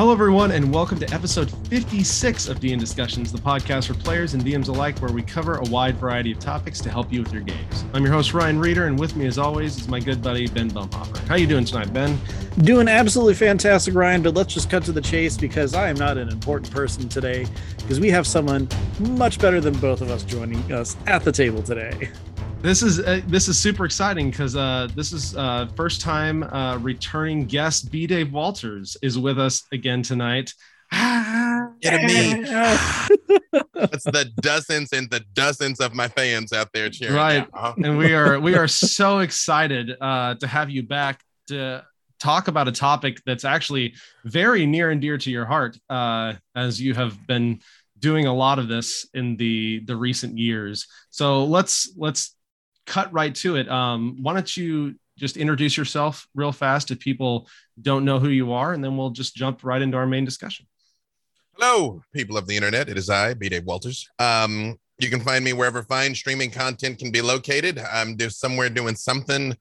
Hello, everyone, and welcome to episode 56 of DN Discussions, the podcast for players and DMs alike, where we cover a wide variety of topics to help you with your games. I'm your host Ryan Reeder, and with me, as always, is my good buddy Ben Bumhoffer. How you doing tonight, Ben? Doing absolutely fantastic, Ryan. But let's just cut to the chase because I am not an important person today, because we have someone much better than both of us joining us at the table today. This is uh, this is super exciting because uh, this is uh, first time uh, returning guest B. Dave Walters is with us again tonight. Get me. That's the dozens and the dozens of my fans out there cheering. Right, and we are we are so excited uh, to have you back to talk about a topic that's actually very near and dear to your heart, uh, as you have been doing a lot of this in the the recent years. So let's let's cut right to it. Um, why don't you just introduce yourself real fast if people don't know who you are, and then we'll just jump right into our main discussion. Hello, people of the internet. It is I, B. Dave Walters. Um, you can find me wherever fine streaming content can be located. I'm just somewhere doing something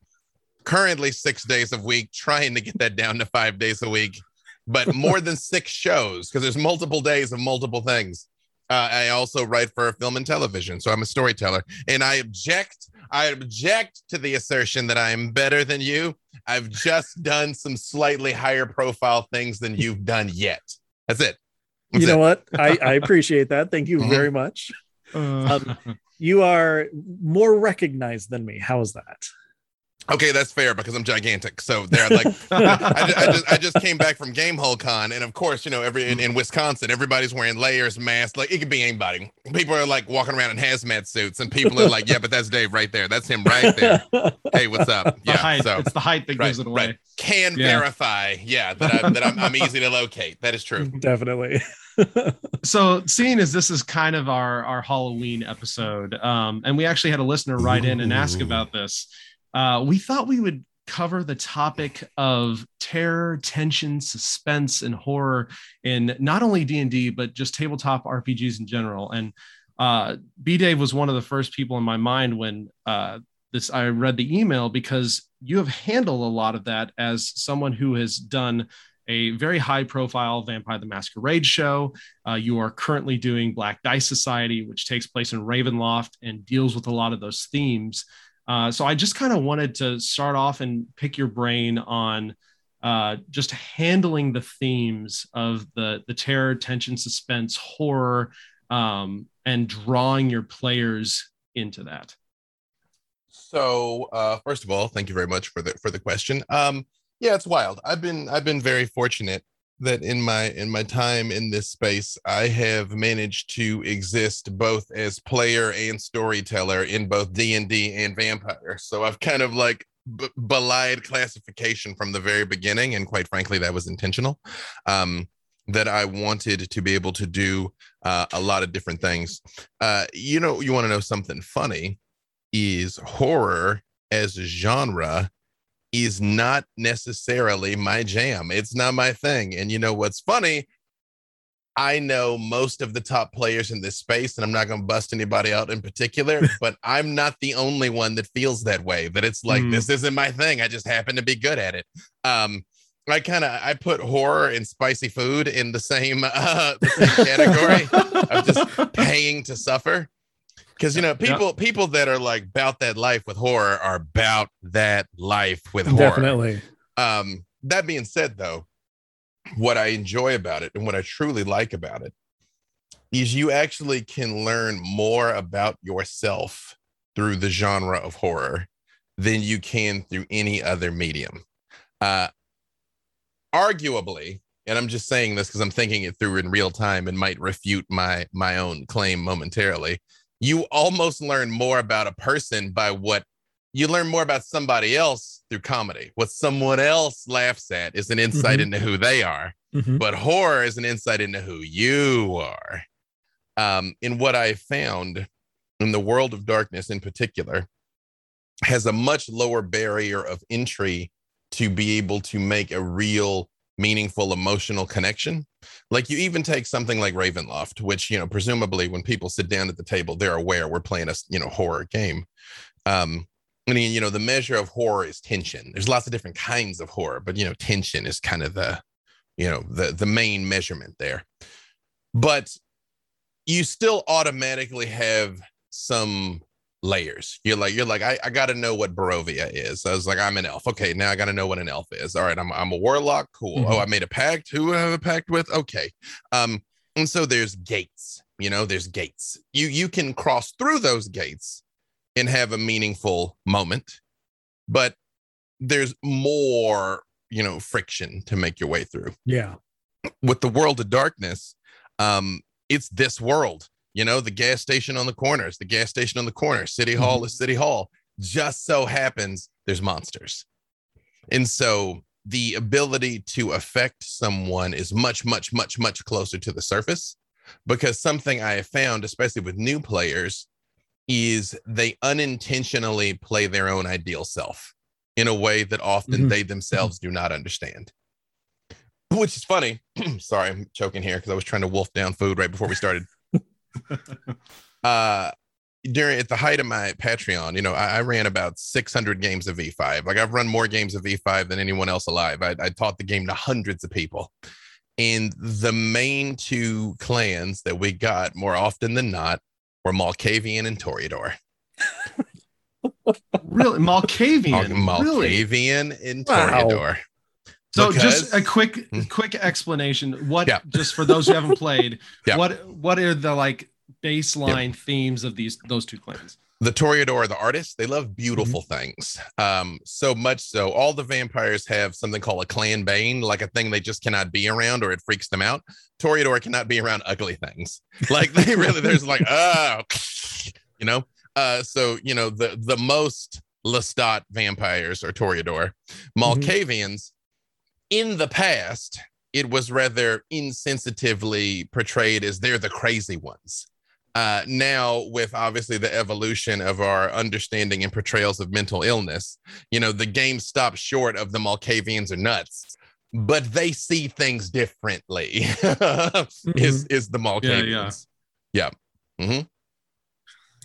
currently six days a week, trying to get that down to five days a week, but more than six shows because there's multiple days of multiple things. Uh, I also write for film and television, so I'm a storyteller, and I object I object to the assertion that I am better than you. I've just done some slightly higher profile things than you've done yet. That's it. That's you know it. what? I, I appreciate that. Thank you mm-hmm. very much. Uh. Um, you are more recognized than me. How is that? Okay, that's fair because I'm gigantic. So they're like, I, I, just I just came back from Gamehole Con, and of course, you know, every in, in, Wisconsin, everybody's wearing layers, masks. Like it could be anybody. People are like walking around in hazmat suits, and people are like, "Yeah, but that's Dave right there. That's him right there." hey, what's up? Yeah, height. so it's the height that right, gives it away. Right. Can yeah. verify, yeah, that, I, that I'm, I'm easy to locate. That is true. Definitely. so seeing as this is kind of our our halloween episode um and we actually had a listener write in and ask about this uh, we thought we would cover the topic of terror, tension, suspense, and horror in not only D and D but just tabletop RPGs in general. And uh, B Dave was one of the first people in my mind when uh, this I read the email because you have handled a lot of that as someone who has done a very high profile Vampire the Masquerade show. Uh, you are currently doing Black Dice Society, which takes place in Ravenloft and deals with a lot of those themes. Uh, so I just kind of wanted to start off and pick your brain on uh, just handling the themes of the the terror, tension, suspense, horror, um, and drawing your players into that. So uh, first of all, thank you very much for the for the question. Um, yeah, it's wild. I've been I've been very fortunate that in my in my time in this space i have managed to exist both as player and storyteller in both d&d and vampire. So i've kind of like b- belied classification from the very beginning and quite frankly that was intentional um, that i wanted to be able to do uh, a lot of different things. Uh, you know you want to know something funny? Is horror as a genre is not necessarily my jam. It's not my thing. And you know what's funny? I know most of the top players in this space, and I'm not going to bust anybody out in particular, but I'm not the only one that feels that way. That it's like mm. this isn't my thing. I just happen to be good at it. Um, I kind of I put horror and spicy food in the same uh, the same category of just paying to suffer because you know people people that are like about that life with horror are about that life with horror. Definitely. Um that being said though what i enjoy about it and what i truly like about it is you actually can learn more about yourself through the genre of horror than you can through any other medium. Uh arguably and i'm just saying this because i'm thinking it through in real time and might refute my my own claim momentarily you almost learn more about a person by what you learn more about somebody else through comedy. What someone else laughs at is an insight mm-hmm. into who they are, mm-hmm. but horror is an insight into who you are. Um, in what I found in the world of darkness, in particular, has a much lower barrier of entry to be able to make a real meaningful emotional connection. Like you even take something like Ravenloft, which, you know, presumably when people sit down at the table, they're aware we're playing a, you know, horror game. Um, I mean, you know, the measure of horror is tension. There's lots of different kinds of horror, but you know, tension is kind of the, you know the the main measurement there but you still automatically have some layers. You're like you're like i, I got to know what barovia is. I was like i'm an elf. Okay now i got to know what an elf is. All right i'm, I'm a warlock. Cool. Mhm. oh i made a pact. Who I have a pact with? Okay. Um and so there's gates you know there's gates. You you can cross through those gates and have a meaningful moment but there's more you know friction to make your way through. Yeah. with the world of darkness um it's this world you know the gas station on the corner corners the gas station on the corner city hall is city hall just so happens there's monsters and so the ability to affect someone is much much much much closer to the surface because something i have found especially with new players is they unintentionally play their own ideal self in a way that often Mhm. they themselves do not understand which is funny. Sorry, I'm choking here because I was trying to wolf down food right before we started. uh during at the height of my Patreon, you know, I, I ran about 600 games of V5. Like I've run more games of V5 than anyone else alive. I, I taught the game to hundreds of people. And the main two clans that we got more often than not were Malkavian and Toreador. Really, Malkavian. Mal- Really? Malkavian and Wow. So just a quick Hmm. quick explanation. What Yeah. just for those who haven't played, Yeah. what what are the like baseline themes of these those two clans? the Toreador, the artists, they love beautiful things. Um, so much so, all the vampires have something called a clan bane, like a thing they just cannot be around or it freaks them out. Toreador cannot be around ugly things. Like they really, there's like, oh, you know. Uh, so you know the the most Lestat vampires are Toreador, Malkavians. In the past, it was rather insensitively portrayed as they're the crazy ones uh, now with obviously the evolution of our understanding and portrayals of mental illness, you know, the game stops short of the Malkavians are nuts, but they see things differently. Is is the Malkavians? Yeah. hmm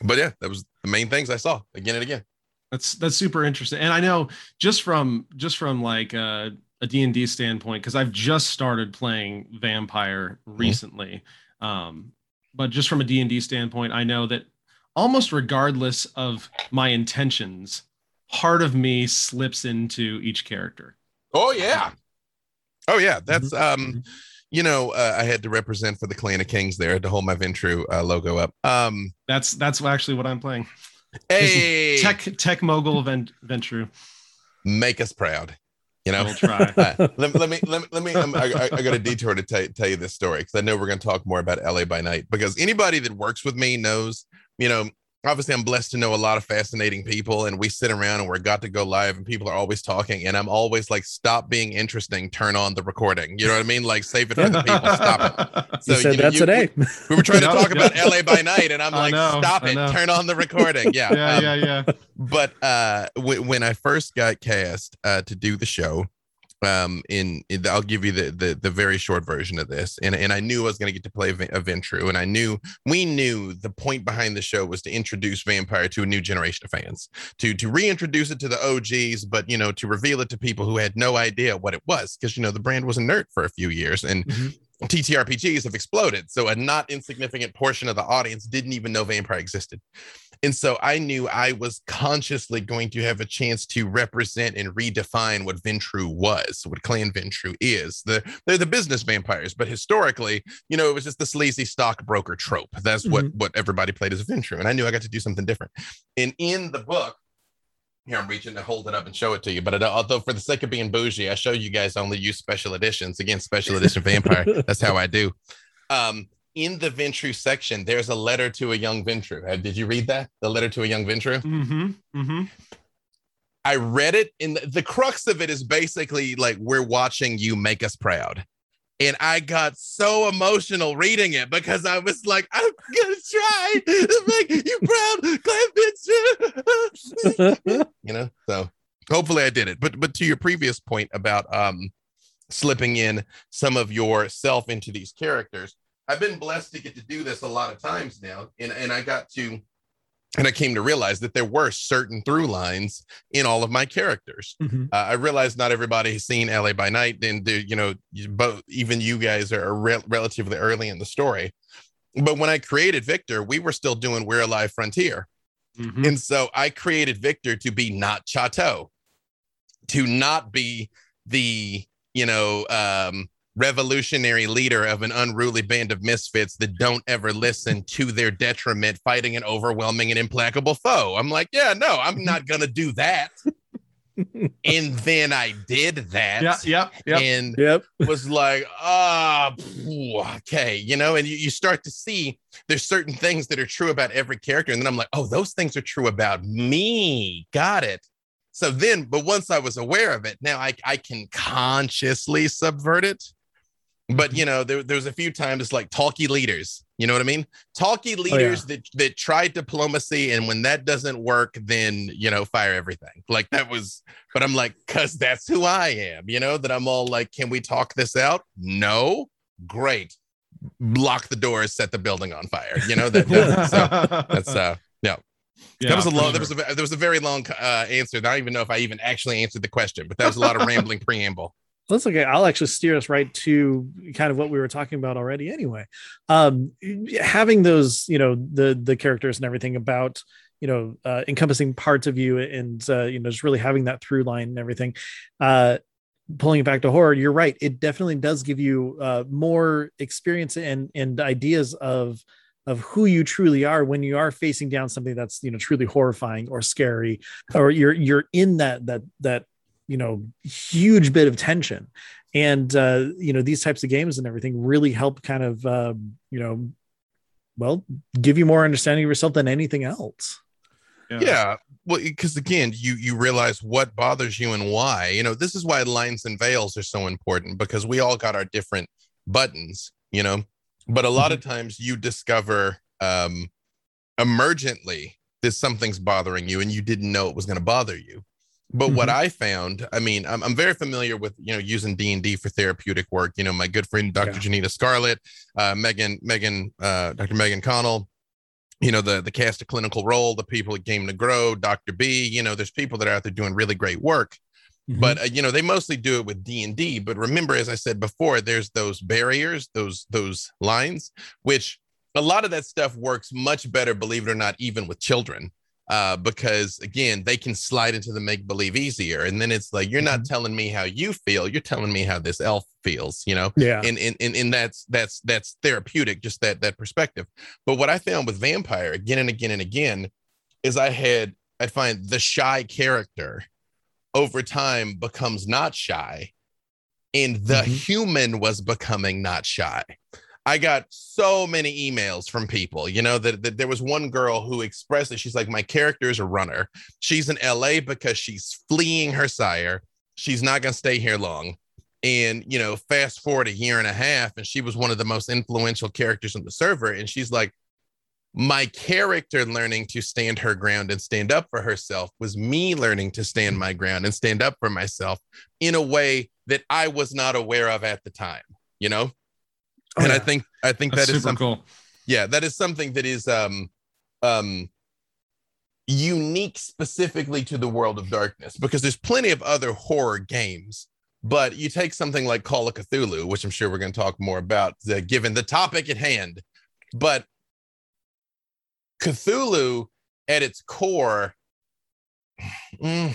But yeah, that was the main things I saw again and again. That's that's super interesting. And I know just from just from like uh, a D&D standpoint cuz I've just started playing Vampire recently. Um but just from a D&D standpoint, I know that almost regardless of my intentions, part of me slips into each character. Oh yeah. Oh yeah. That's Mm-hmm. um you know, uh, I had to represent for the Clan of Kings there to hold my Ventrue uh, logo up. Um, That's that's actually what I'm playing. hey, Tech Tech Mogul Vent, Ventrue. make us proud. You know, will try. Uh, let, let me let me let me um, I, I, I got a detour to tell, tell you this story because I know we're going to talk more about LA by night because anybody that works with me knows you know obviously I'm blessed to know a lot of fascinating people and we sit around and we're got to go live and people are always talking and I'm always like stop being interesting turn on the recording you know what I mean like save it for the people stop it so you said know, that today. we were trying to talk about. LA by night and I'm I like know, stop I it know. turn on the recording yeah yeah, um, yeah, yeah. but uh w- when i first got cast uh to do the show um in, in i'll give you the, the the very short version of this and and i knew i was going to get to play a ventrue and i knew we knew the point behind the show was to introduce vampire to a new generation of fans to to reintroduce it to the og's but you know to reveal it to people who had no idea what it was because you know the brand was inert for a few years and Mhm. TTRPGs have exploded. So a not insignificant portion of the audience didn't even know Vampire existed. And so I knew I was consciously going to have a chance to represent and redefine what Ventrue was, what Clan Ventrue is. The, they're the business vampires, but historically, you know, it was just the sleazy stockbroker trope. That's what mm-hmm. what everybody played as Ventrue. And I knew I got to do something different. And in the book, here I'm reaching to hold it up and show it to you. But it- although for the sake of being bougie, I show you guys only use special editions. Again, special edition vampire. That's how I do. Um, in the Ventrue section, there's a letter to a young Ventrue. Uh, Did you read that? The letter to a young Ventrue? Mm-hmm. Mm-hmm. I read it, and the, the crux of it is basically like we're watching you make us proud. And I got so emotional reading it because I was like, I'm gonna try make you proud, Ventrue. you know, so hopefully I did it. But but to your previous point about um slipping in some of yourself into these characters, I've been blessed to get to do this a lot of times now, and and I got to and I came to realize that there were certain through lines in all of my characters. Mhm. Uh, I realized not everybody has seen LA by Night, and the, you know, you- both even you guys are re- relatively early in the story. But when I created Victor, we were still doing We're Alive Frontier, Mhm. and so I created Victor to be not Chateau, to not be the you know um, revolutionary leader of an unruly band of misfits that don't ever listen to their detriment, fighting an overwhelming and implacable foe. I'm like, yeah, no, I'm not gonna do that. and then I did that. Yeah, yep, yep. And Yep. was like, ah, phew, okay, you know, and you, you start to see there's certain things that are true about every character. And then I'm like, oh, those things are true about me. Got it. So then, but once I was aware of it, now I, I can consciously subvert it. But you know, there, there was a few times like talky leaders. You know what I mean? Talky leaders that that tried diplomacy, and when that doesn't work, then you know, fire everything. Like that was but I'm like, cause that's who I am, you know, that I'm all like, can we talk this out? No, great. Lock the doors, set the building on fire. You know, that, that- so that's uh yeah, that was a long sure. that was a there was a very long uh answer. I don't even know if I even actually answered the question, but that was a lot of rambling preamble. That's okay. I'll actually steer us right to kind of what we were talking about already. Anyway, um, having those, you know, the the characters and everything about, you know, uh, encompassing parts of you and uh, you know, just really having that through line and everything. Uh, pulling it back to horror, you're right. It definitely does give you uh, more experience and and ideas of of who you truly are when you are facing down something that's you know truly horrifying or scary or you're you're in that that that you know huge bit of tension and uh you know these types of games and everything really help kind of uh, you know well give you more understanding of yourself than anything else Yeah. Well, because again, you you realize what bothers you and why. You know, this is why lines and veils are so important because we all got our different buttons, you know. But a lot of times you discover um emergently that something's bothering you and you didn't know it was going to bother you. But what I found, I mean, I'm, I'm very familiar with you know using D and D for therapeutic work. You know, my good friend Dr. Yeah. Janina Scarlet, uh, Megan, Megan, uh, Dr. Megan Connell, you know the the cast of clinical role the people at game to grow dr b you know there's people that are out there doing really great work but uh, you know they mostly do it with d&d but remember as i said before there's those barriers those those lines which a lot of that stuff works much better believe it or not even with children uh, because again they can slide into the make believe easier and then it's like you're not telling me how you feel you're telling me how this elf feels you know? Yeah. And and and, and that's that's that's therapeutic just that that perspective. But what i found with vampire again and again and again is i had i find the shy character over time becomes not shy and the Mhm. human was becoming not shy i got so many emails from people you know that, that there was one girl who expressed that she's like my character is a runner. She's in la because she's fleeing her sire. She's not going to stay here long. And you know fast forward a year and a half and she was one of the most influential characters on the server and she's like my character learning to stand her ground and stand up for herself was me learning to stand my ground and stand up for myself in a way that i was not aware of at the time you know Oh, and i think i think That's that is super something cool. yeah that is something that is um um unique specifically to the world of darkness because there's plenty of other horror games but you take something like call of cthulhu which i'm sure we're going to talk more about uh, given the topic at hand but cthulhu at its core mm,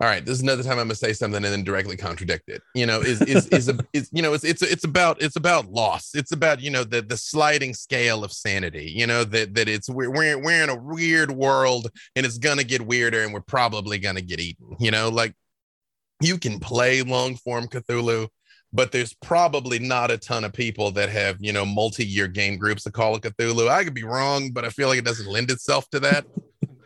all right this is another time i'm going to say something and then directly contradict it. You know is is is, a, is you know it's it's it's about it's about loss. It's about you know the the sliding scale of sanity you know that that it's we're we're, we're in a weird world and it's gonna get weirder and we're probably gonna get eaten you know like you can play long form cthulhu but there's probably not a ton of people that have you know multi-year game groups that call it cthulhu. I could be wrong but i feel like it doesn't lend itself to that.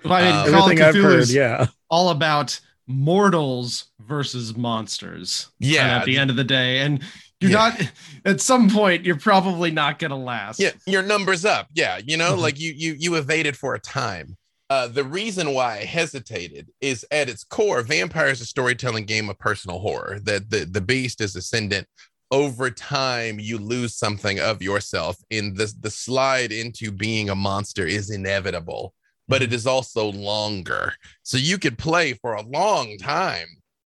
Well, I mean, Um, Call of i've Cthulhu heard is yeah. all about mortals versus monsters. Yeah. at the end of the day, and you're Yeah. not. At some point, you're probably not gonna last. yeah your numbers up yeah you know Mhm. like you you you evaded for a time uh the reason why i hesitated is at its core vampire is a storytelling game of personal horror that the the beast is ascendant over time you lose something of yourself in the the slide into being a monster is inevitable but it is also longer. So you could play for a long time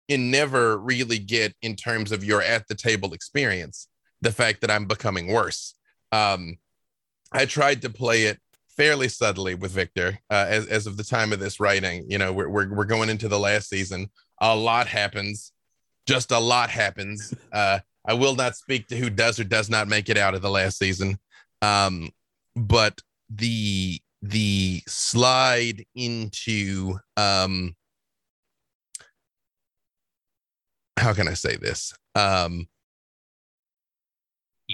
and never really get in terms of your at the table experience the fact that I'm becoming worse. Um, I tried to play it fairly subtly with Victor uh, as, as of the time of this writing. You know, we're, we're, we're going into the last season. A lot happens, just a lot happens. Uh, I will not speak to who does or does not make it out of the last season. Um, but the the slide into um how can I say this? Um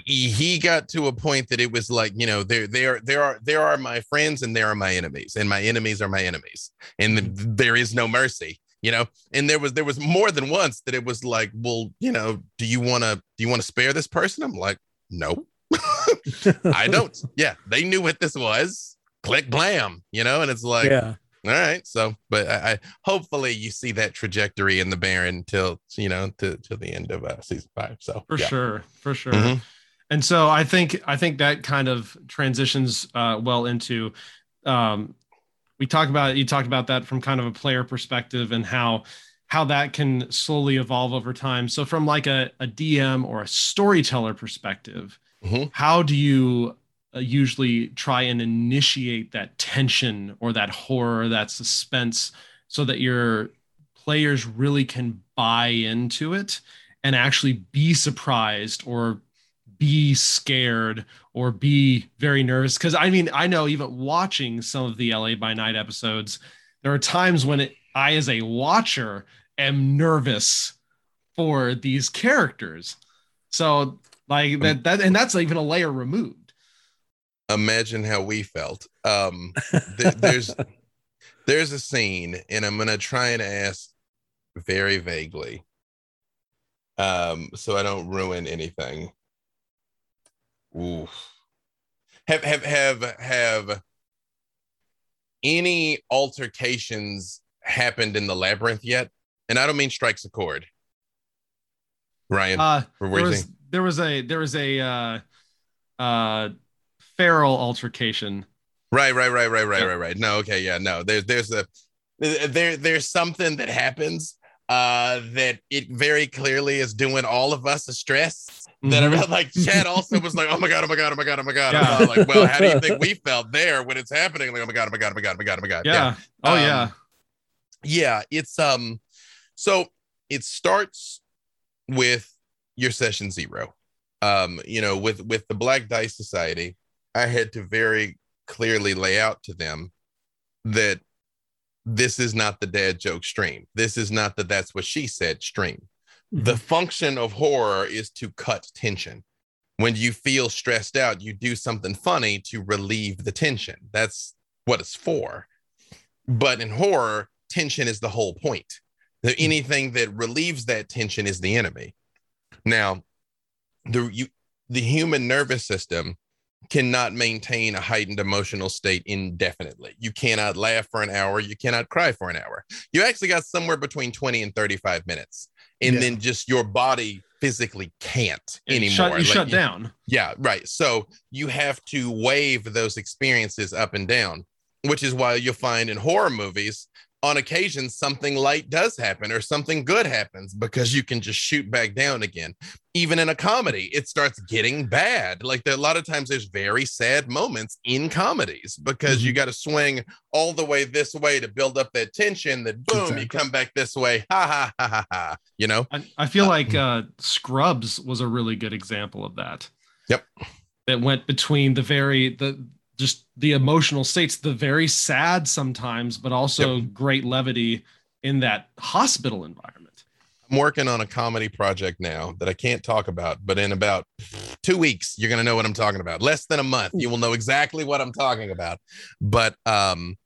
he got to a point that it was like you know there there there are there are my friends and there are my enemies and my enemies are my enemies and there is no mercy you know? And there was there was more than once that it was like well you know do you want to do you want to spare this person? I'm like no i don't. Yeah they knew what this was click blam you know and it's like yeah all right so but I, I, hopefully you see that trajectory in the baron till you know to to the end of uh, season five so for yeah. sure for sure mm-hmm. and so i think i think that kind of transitions uh, well into um we talked about you talked about that from kind of a player perspective and how how that can slowly evolve over time so from like a, a dm or a storyteller perspective mm-hmm. how do you uh, usually try and initiate that tension or that horror, that suspense, so that your players really can buy into it and actually be surprised or be scared or be very nervous. Because I mean, I know even watching some of the LA by Night episodes, there are times when it, I, as a watcher, am nervous for these characters. So like that, that, and that's even a layer removed imagine how we felt. Um, th- there's there's a scene, and I'm gonna try and ask very vaguely, um, so I don't ruin anything. Oof. Have have have have any altercations happened in the labyrinth yet? And I don't mean strikes a chord. Ryan, uh, there was, there was a there was a uh, uh, feral altercation. Right, right, right, right, right, right, right. No, okay, yeah, no. There's there's a there there's something that happens uh that it very clearly is doing all of us a stress mm-hmm. that I like Chad also was like, oh my god, oh my god, oh my god, oh my god. Yeah. like, well, how do you think we felt there when it's happening? Like, oh my god, oh my god, oh my god, oh my god, oh my god. Yeah. yeah. Oh um, yeah. Yeah, it's um so it starts with your session zero. Um, you know, with with the Black Dice Society, I had to very clearly lay out to them that this is not the dad joke stream. This is not the that's what she said stream. Mm-hmm. The function of horror is to cut tension. When you feel stressed out, you do something funny to relieve the tension. That's what it's for. But in horror, tension is the whole point. Mm-hmm. Anything that relieves that tension is the enemy. Now, the you, the human nervous system cannot maintain a heightened emotional state indefinitely. You cannot laugh for an hour. You cannot cry for an hour. You actually got somewhere between 20 and 35 minutes. And yeah. then just your body physically can't anymore. You shut, you like, shut down. Yeah, right. So you have to wave those experiences up and down, which is why you'll find in horror movies, on occasion something light does happen or something good happens because you can just shoot back down again. Even in a comedy it starts getting bad. Like there, a lot of times there's very sad moments in comedies because mm-hmm. you got to swing all the way this way to build up that tension that boom exactly. you come back this way. Ha ha ha ha ha you know? I, I feel uh, like uh scrubs was a really good example of that. Yep. That went between the very the just the emotional states, the very sad sometimes, but also yep. great levity in that hospital environment. I'm working on a comedy project now that I can't talk about, but in about two weeks, you're going to know what I'm talking about. Less than a month, you will know exactly what I'm talking about. But um,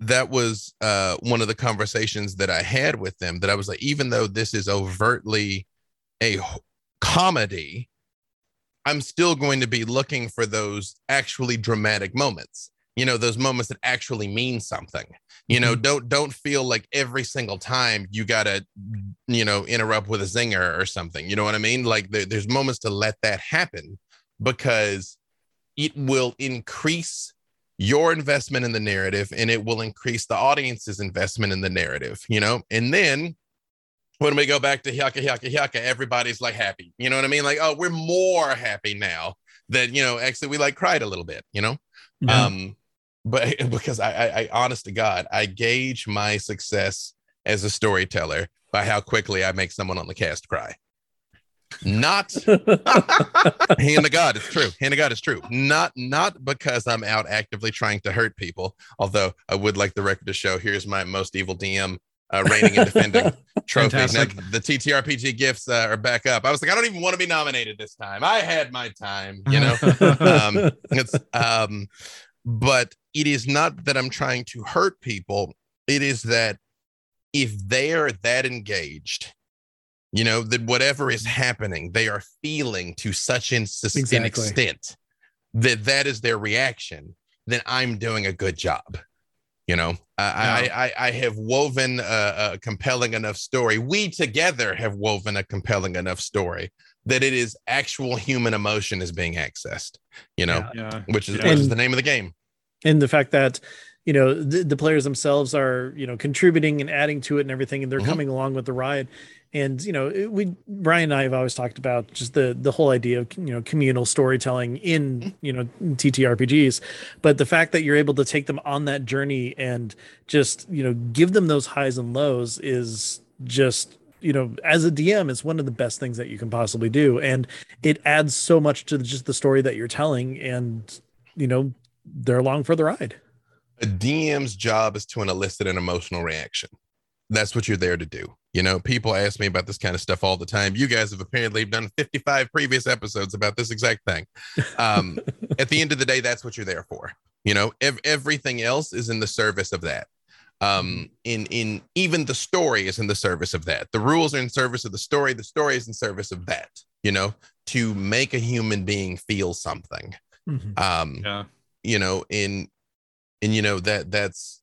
that was uh, one of the conversations that I had with them that I was like, even though this is overtly a comedy, I'm still going to be looking for those actually dramatic moments. You know, those moments that actually mean something. You know, mm-hmm. don't don't feel like every single time you gotta, you know, interrupt with a zinger or something. You know what I mean? Like there, there's moments to let that happen because it will increase your investment in the narrative and it will increase the audience's investment in the narrative, you know? And then when we go back to hyaka hyaka hyaka, everybody's like happy. You know what I mean? Like, oh, we're more happy now that you know, actually we like cried a little bit, you know? Yeah. Um, but because I, I, I honest to God, I gauge my success as a storyteller by how quickly I make someone on the cast cry. Not hand to God, it's true. Hand to God, it's true. Not not because I'm out actively trying to hurt people. Although I would like the record to show. Here's my most evil DM uh, reigning and defending trophy. Now, the TTRPG gifts uh, are back up. I was like, I don't even want to be nominated this time. I had my time, you know. um, it's um, but it is not that I'm trying to hurt people. It is that if they are that engaged, you know, that whatever is happening, they are feeling to such an, exactly. an extent that that is their reaction, then I'm doing a good job. You know, I, I, I have woven a, a, compelling enough story. We together have woven a compelling enough story that it is actual human emotion is being accessed. You know, yeah. which is yeah. which is the name of the game. And the fact that you know the, the, players themselves are you know contributing and adding to it and everything, and they're mm-hmm. coming along with the ride. And you know we brian and i have always talked about just the the whole idea of you know communal storytelling in you know ttrpgs but the fact that you're able to take them on that journey and just you know give them those highs and lows is just you know as a dm it's one of the best things that you can possibly do. And it adds so much to just the story that you're telling and you know they're along for the ride a dm's job is to elicit an emotional reaction that's what you're there to do you know, people ask me about this kind of stuff all the time. You guys have apparently done 55 previous episodes about this exact thing. Um, at the end of the day, that's what you're there for. You know, ev- everything else is in the service of that. Um, in in even the story is in the service of that. The rules are in service of the story. The story is in service of that. You know, to make a human being feel something. Mm-hmm. Um, yeah. You know, in and you know that that's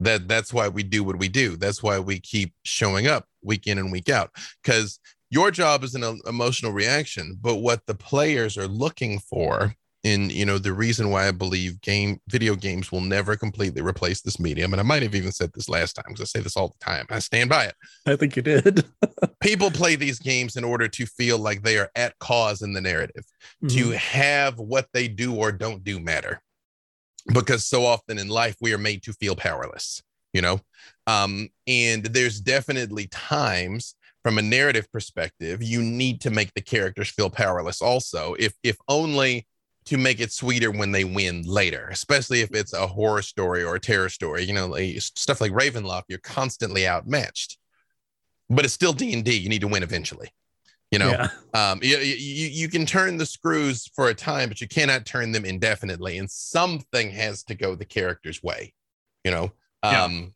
that that's why we do what we do. That's why we keep showing up week in and week out because your job is an emotional reaction but what the players are looking for in you know the reason why i believe game video games will never completely replace this medium and i might have even said this last time because i say this all the time i stand by it. I think you did. People play these games in order to feel like they are at cause in the narrative. Mm-hmm. to have what they do or don't do matter because so often in life we are made to feel powerless you know? Um, and there's definitely times from a narrative perspective you need to make the characters feel powerless also if if only to make it sweeter when they win later especially if it's a horror story or a terror story you know like stuff like ravenloft you're constantly outmatched. But it's still d&d you need to win eventually you know yeah. um, you, you, you can turn the screws for a time but you cannot turn them indefinitely and something has to go the character's way you know um, yeah.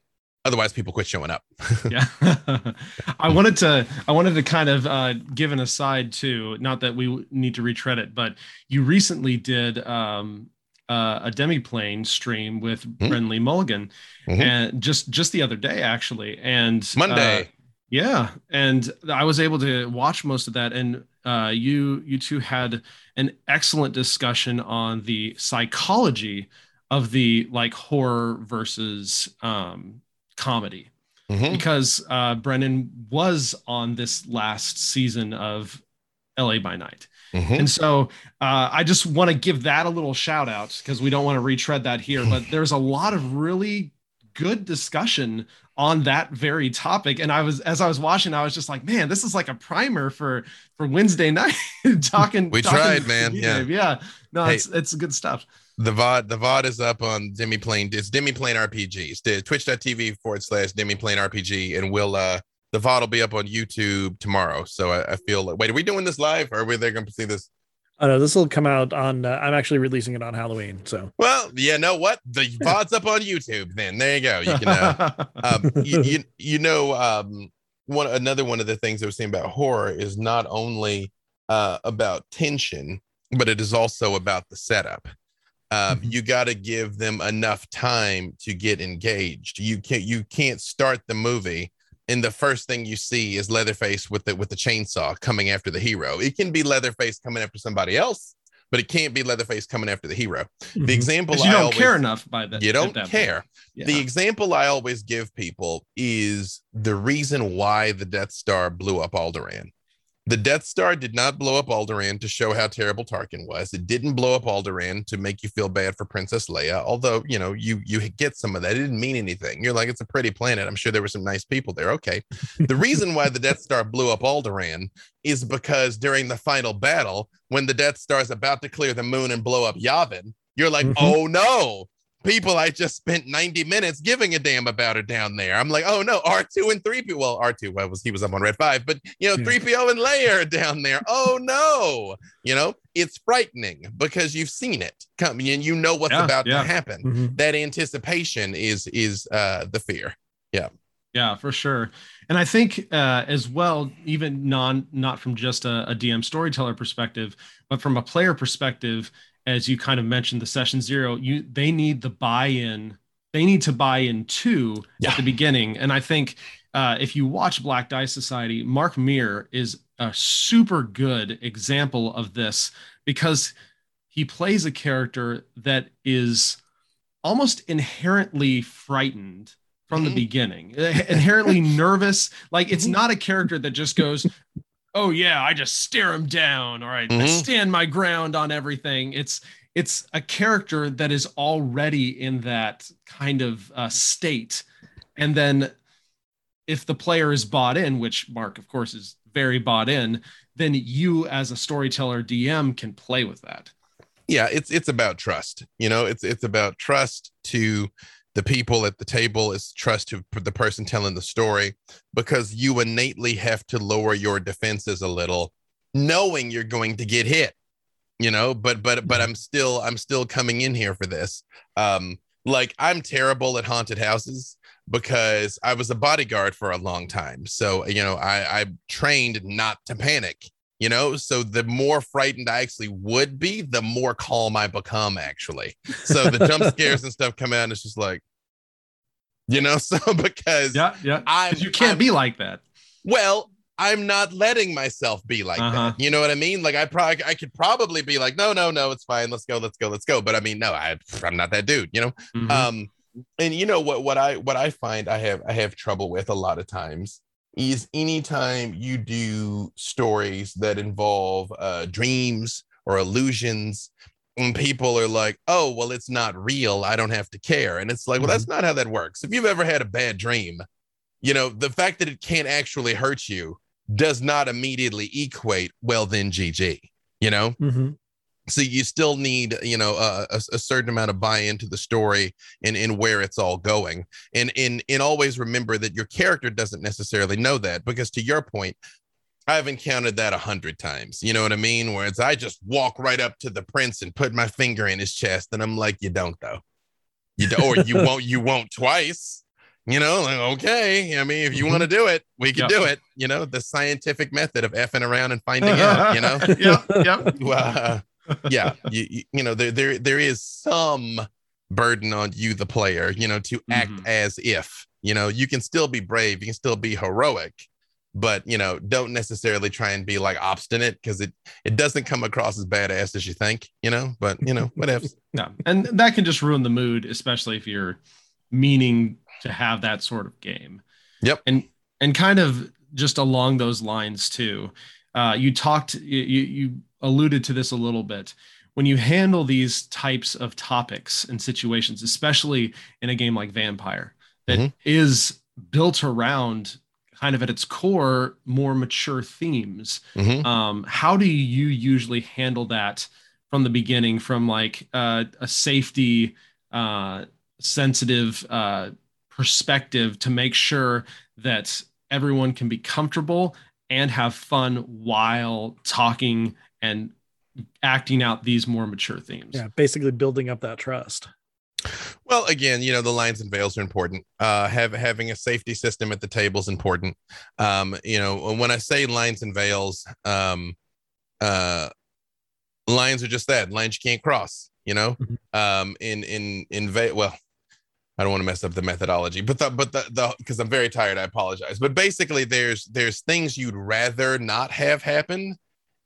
otherwise people quit showing up yeah i wanted to i wanted to kind of uh, give an aside too not that we need to retread it but you recently did um, uh, a demiplane stream with mm-hmm. Brennan Lee Mulligan, mm-hmm. and just just the other day actually, and Monday. Uh, yeah, and I was able to watch most of that, and uh, you you two had an excellent discussion on the psychology of the like horror versus um, comedy, mm-hmm. because uh, Brennan was on this last season of LA by Night. Mm-hmm. And so uh, I just want to give that a little shout out because we don't want to retread that here. But there's a lot of really good discussion on that very topic. And i was as i was watching i was just like man this is like a primer for for wednesday night talking we talking tried man. yeah. Yeah. No hey, it's it's good stuff. The vod the vod is up on demiplane it's Demi demiplane rpgs twitch.tv forward slash demiplane rpg and we'll uh the vod will be up on youtube tomorrow. So i, I feel like wait are we doing this live? Or are we they gonna see this Oh no, this will come out on. Uh, I'm actually releasing it on Halloween. So well, yeah, know what? The VOD's up on YouTube. Then there you go. You can, uh, um, you, you, you know, um, one another one of the things I was saying about horror is not only uh, about tension, but it is also about the setup. Um, mm-hmm. You got to give them enough time to get engaged. You can't you can't start the movie and the first thing you see is Leatherface with the with the chainsaw coming after the hero. It can be Leatherface coming after somebody else, but it can't be Leatherface coming after the hero. Mhm. The example you I don't always, care enough by that. you don't that care. Yeah. The example I always give people is the reason why the Death Star blew up Alderaan. The Death Star did not blow up Alderaan to show how terrible Tarkin was. It didn't blow up Alderaan to make you feel bad for Princess Leia. Although you know you you get some of that. It didn't mean anything. You're like it's a pretty planet. I'm sure there were some nice people there. Okay. The reason why the Death Star blew up Alderaan is because during the final battle, when the Death Star is about to clear the moon and blow up Yavin, you're like, Mhm. oh no, people I just spent 90 minutes giving a damn about it down there. I'm like, oh no, R2 and 3P. Well, R2 well, was he was up on Red 5, but you know, Yeah. 3PO and Leia down there. Oh no. You know, it's frightening because you've seen it coming and you know what's Yeah, about yeah. to happen. Mhm. That anticipation is is uh the fear. Yeah. Yeah, for sure. And I think uh, as well, even non not from just a, a DM storyteller perspective, but from a player perspective, as you kind of mentioned, the session zero, you they need the buy-in. They need to buy in too Yeah. at the beginning. And I think uh, if you watch Black Dice Society, Mark Meir is a super good example of this because he plays a character that is almost inherently frightened from the Mhm. beginning, inherently nervous. Like it's Mhm. not a character that just goes, "Oh yeah, I just stare him down," or I, I Mhm. stand my ground on everything. It's it's a character that is already in that kind of uh, state, and then if the player is bought in, which Mark, of course, is very bought in, then you as a storyteller DM can play with that. yeah it's it's about trust you know it's it's about trust to the people at the table is trust to the person telling the story because you innately have to lower your defenses a little knowing you're going to get hit you know but but but i'm still i'm still coming in here for this. Um like i'm terrible at haunted houses because i was a bodyguard for a long time. So you know i i trained not to panic you know so the more frightened i actually would be the more calm i become actually so the jump scares and stuff come out and it's just like you know so because Yeah, yeah. 'Cause you can't I'm- be like that. well i'm not letting myself be like Uh-huh. that you know what i mean like i probably i could probably be like no no no it's fine let's go let's go let's go but i mean no i i'm not that dude you know Mhm. um and you know what what i what i find i have i have trouble with a lot of times is anytime you do stories that involve uh dreams or illusions and people are like oh well it's not real i don't have to care. And it's like well that's not how that works. If you've ever had a bad dream you know the fact that it can't actually hurt you does not immediately equate well then gg you know? Mhm. So you still need you know a, a, a certain amount of buy into the story and in where it's all going. And and and always remember that your character doesn't necessarily know that because to your point i've encountered that a hundred times. You know what i mean? Where it's i just walk right up to the prince and put my finger in his chest and i'm like you don't though. You don't or you won't you won't twice. You know like okay i mean if you mm-hmm. want to do it we can Yep. do it. You know the scientific method of effing around and finding out you know? Yeah yeah. Well, yeah, you, you you know there there there is some burden on you, the player, you know, to act Mhm. as if you know you can still be brave, you can still be heroic, but you know don't necessarily try and be like obstinate because it it doesn't come across as badass as you think, you know. But you know whatever. No, and that can just ruin the mood, especially if you're meaning to have that sort of game. Yep. And and kind of just along those lines too. Uh, you talked, you, you you alluded to this a little bit. When you handle these types of topics and situations, especially in a game like Vampire, that is Mhm. built around kind of at its core more mature themes Mhm. um, how do you usually handle that from the beginning from like uh, a safety uh, sensitive uh, perspective to make sure that everyone can be comfortable and have fun while talking and acting out these more mature themes Yeah, basically building up that trust. Well, again, you know, the lines and veils are important. Uh, have having a safety system at the table is important. Um, you know, when I say lines and veils, um, uh, lines are just that lines you can't cross. You know, Mhm. um, in in in veil. Well, I don't want to mess up the methodology, but the but the the because I'm very tired. I apologize. But basically, there's there's things you'd rather not have happen,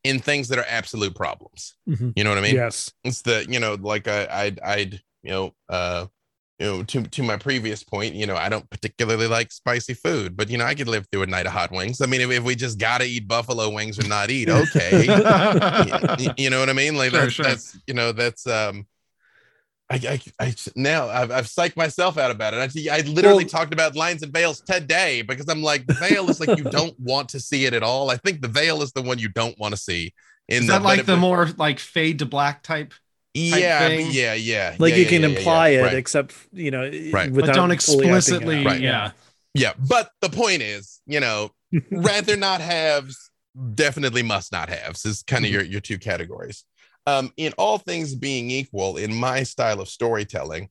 in things that are absolute problems. Mhm. You know what I mean? yes. It's the you know like I I'd I'd you know uh you know to to my previous point you know I don't particularly like spicy food but you know I could live through a night of hot wings. I mean if, if we just gotta eat buffalo wings or not eat okay. Y- y- you know what I mean? Like Sure, that's, sure. that's you know that's um. I, I, I now I've, I've psyched myself out about it. I, I literally Well- talked about lines and veils today because I'm like the veil is like you don't want to see it at all. I think the veil is the one you don't want to see. In Is the, that but like it- the more like fade to black type? yeah I thing? yeah yeah Like yeah, you yeah, can yeah, yeah, imply yeah. it, Right. except you know, Right. But don't fully acting it explicitly. Right. yeah. Yeah, but the point is, you know, rather not haves, definitely must not haves is kind of Mhm. your your two categories. Um, in all things being equal, in my style of storytelling,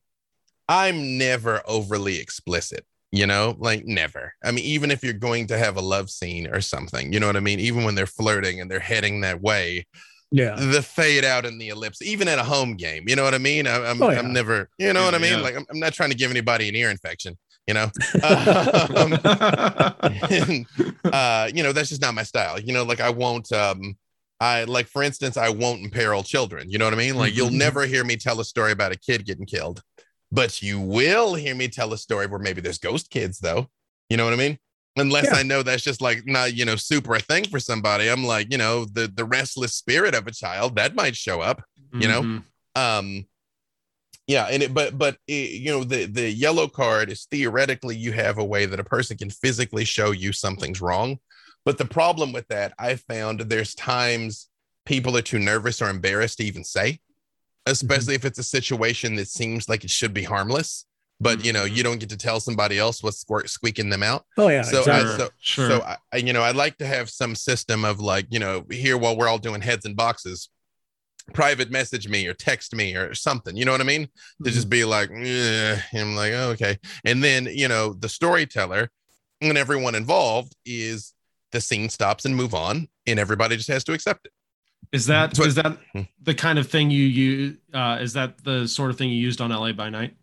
I'm never overly explicit. You know, like never. I mean, even if you're going to have a love scene or something, you know what I mean. Even when they're flirting and they're heading that way, Yeah. the fade out and the ellipse, even at a home game, you know what I mean. I, I'm, Oh, yeah. I'm never, you know what I mean. yeah. Like, I'm, I'm not trying to give anybody an ear infection, you know. Um, and, uh, you know, that's just not my style. You know, like I won't um I like for instance, I won't imperil children. You know what I mean? Like you'll Mhm. never hear me tell a story about a kid getting killed, but you will hear me tell a story where maybe there's ghost kids though. You know what I mean? Unless Yeah. I know that's just like not, you know, super a thing for somebody. I'm like, you know, the the restless spirit of a child that might show up You know? Mhm. um yeah and it but but it, you know the the yellow card is theoretically you have a way that a person can physically show you something's wrong but the problem with that i found there's times people are too nervous or embarrassed to even say mm-hmm. especially if it's a situation that seems like it should be harmless but you know you mm-hmm. don't get to tell somebody else what's squeaking them out Oh yeah. So, exactly. I, so, Sure. so I, you know, I like to have some system of like, you know, here while we're all doing heads and boxes, private message me or text me or something. You know what I mean? To just mm-hmm. be like, I'm like, oh, okay. And then, you know, the storyteller and everyone involved is the scene stops and move on, and everybody just has to accept it. Is that So- is that Hmm. the kind of thing you you uh, is that the sort of thing you used on LA by Night?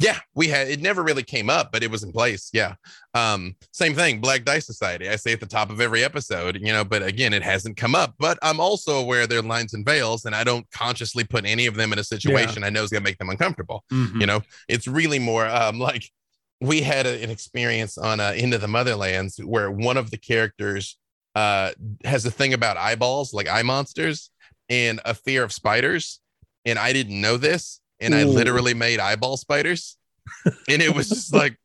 Yeah, we had it never really came up, but it was in place. Yeah. Um, same thing, Black Dice Society. I say at the top of every episode, you know, but again, it hasn't come up. But I'm also aware there are lines and veils, and I don't consciously put any of them in a situation I know is gonna make them uncomfortable. Mhm. You know, it's really more um like we had a- an experience on uh, Into the Motherlands where one of the characters uh has a thing about eyeballs, like eye monsters, and a fear of spiders. And I didn't know this, and I literally made eyeball spiders, and it was just like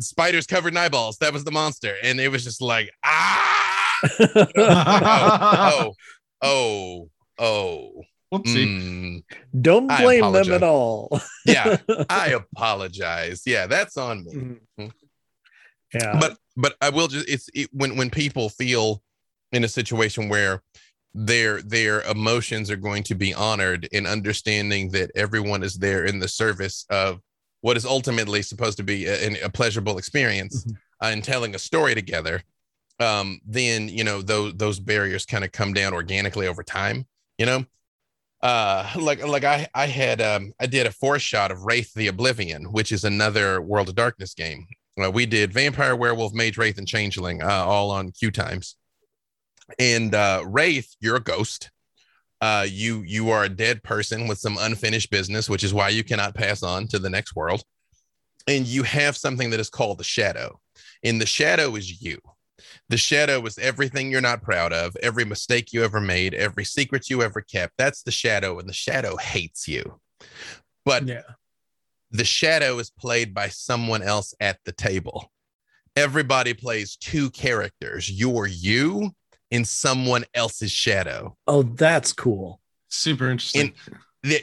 spiders covered in eyeballs. That was the monster, and it was just like ah, oh, oh, oh. Whoopsie. mm, Don't blame them at all. yeah, I apologize. Yeah, that's on me. Mhm. yeah. but but I will just it's it, when when people feel in a situation where their their emotions are going to be honored in understanding that everyone is there in the service of what is ultimately supposed to be a, a pleasurable experience Mhm. uh, and telling a story together um then you know those those barriers kind of come down organically over time you know uh like like i i had um i did a fourth shot of wraith the oblivion which is another world of darkness game. Uh, we did vampire werewolf mage wraith and changeling uh, all on q times. And uh wraith you're a ghost. Uh you you are a dead person with some unfinished business which is why you cannot pass on to the next world. And you have something that is called the shadow. And the shadow is you the shadow is everything you're not proud of every mistake you ever made every secret you ever kept that's the shadow and the shadow hates you but yeah. the shadow is played by someone else at the table. Everybody plays two characters. You're you in someone else's shadow. Oh, that's cool. Super interesting. The,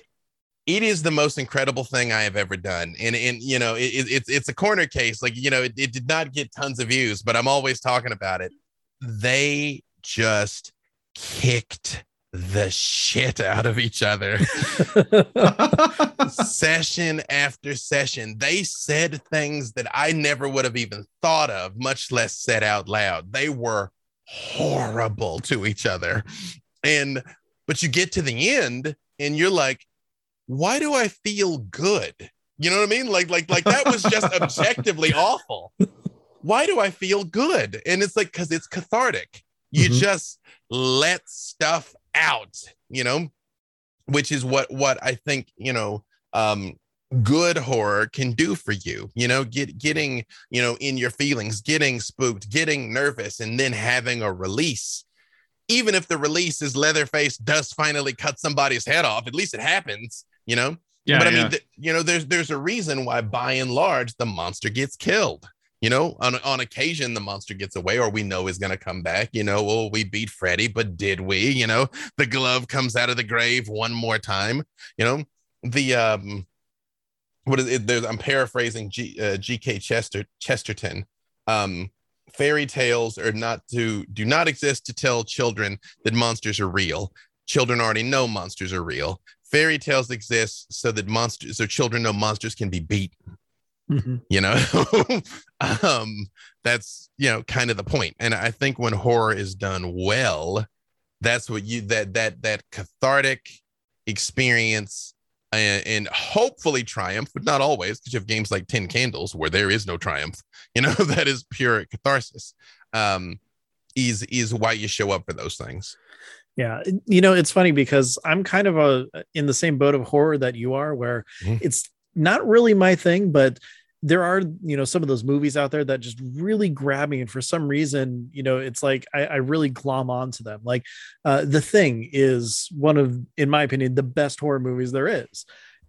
it is the most incredible thing I have ever done. And and you know, it, it- it's it's a corner case. Like, you know, it, it did not get tons of views, but I'm always talking about it. They just kicked the shit out of each other. session after session. They said things that I never would have even thought of, much less said out loud. They were horrible to each other. And, but you get to the end and you're like, why do I feel good? You know what I mean? Like, like, like that was just objectively awful. Why do I feel good? And it's like, because it's cathartic. You Mhm. just let stuff out, you know, which is what what I think, you know, um good horror can do for you you know get getting you know in your feelings getting spooked getting nervous and then having a release even if the release is leatherface does finally cut somebody's head off at least it happens you know Yeah, but I yeah. mean, th- you know, there's there's a reason why, by and large, the monster gets killed. You know, on on occasion, the monster gets away, or we know is going to come back. You know, well, we beat Freddy, but did we? You know, the glove comes out of the grave one more time. You know, the um, what is it? There's, I'm paraphrasing G, uh, G.K. Chester Chesterton. Um, fairy tales are not to do not exist to tell children that monsters are real. Children already know monsters are real fairy tales exist so that monsters so children know monsters can be beat Mhm. you know? Um that's you know kind of the point. And i think when horror is done well that's what you that that that cathartic experience and, and hopefully triumph but not always because you have games like 10 candles where there is no triumph you know? That is pure catharsis um is is why you show up for those things Yeah, you know, it's funny because I'm kind of a in the same boat of horror that you are, where Mhm. it's not really my thing, but there are you know some of those movies out there that just really grab me, and for some reason, you know, it's like I, I really glom onto them. Like, uh, The Thing is one of, in my opinion, the best horror movies there is.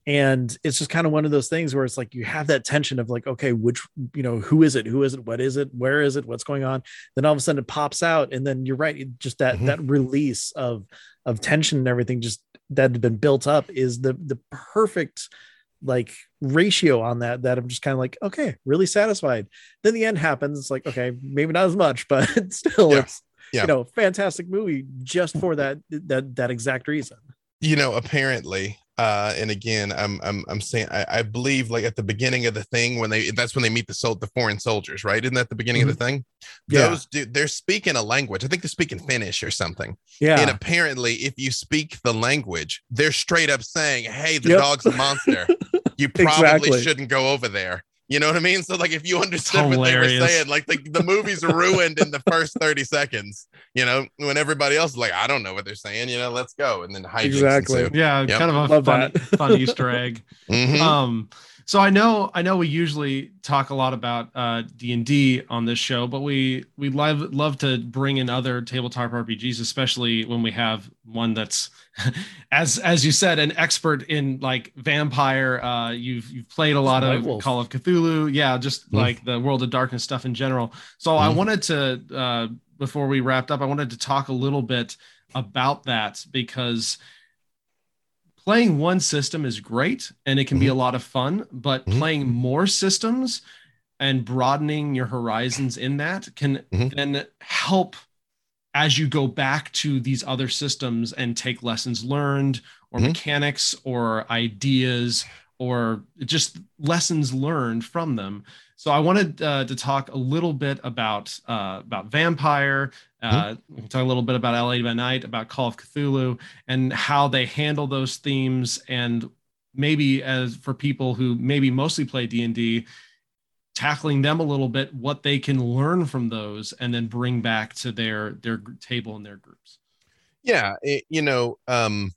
And it's just kind of one of those things where it's like you have that tension of like, okay, which, you know, who is it? Who is it? What is it? Where is it? What's going on? then all of a sudden it pops out and then you're right just that Mhm. that release of of tension and everything just that had been built up is the the perfect like ratio on that that i'm just kind of like okay really satisfied then the end happens it's like okay maybe not as much but still Yeah. it's Yeah. you know fantastic movie just for that that that exact reason you know apparently uh and again i'm i'm, I'm saying I, I believe like at the beginning of the thing when they that's when they meet the sol- the foreign soldiers right? Isn't that the beginning of the thing? Yeah. those do they're speaking a language. I think they're speaking finnish or something. Yeah. And apparently if you speak the language they're straight up saying hey the Yep. dog's a monster. You probably Exactly. shouldn't go over there you know what i mean so like if you understood what they were saying like the, the movie's ruined in the first 30 seconds you know when everybody else is like i don't know what they're saying you know let's go and then hijinks Exactly. ensue. yeah, Yep. kind of a Love fun, fun Easter egg. Mhm. um so i know i know we usually talk a lot about uh d&d on this show but we we love love to bring in other tabletop rpgs especially when we have one that's as as you said an expert in like vampire uh you've you've played a lot of Wolf. call of cthulhu yeah just Mm. like the world of darkness stuff in general so i Mm. wanted to uh before we wrapped up i wanted to talk a little bit about that because playing one system is great and it can be a lot of fun, but Mhm. playing more systems and broadening your horizons in that can Mhm. then help as you go back to these other systems and take lessons learned or Mhm. mechanics or ideas or just lessons learned from them. So I wanted uh, to talk a little bit about uh, about vampire. Uh, we can talk a little bit about LA by Night, about Call of Cthulhu, and how they handle those themes, and maybe as for people who maybe mostly play D and D, tackling them a little bit, what they can learn from those, and then bring back to their their table and their groups. yeah it, you know um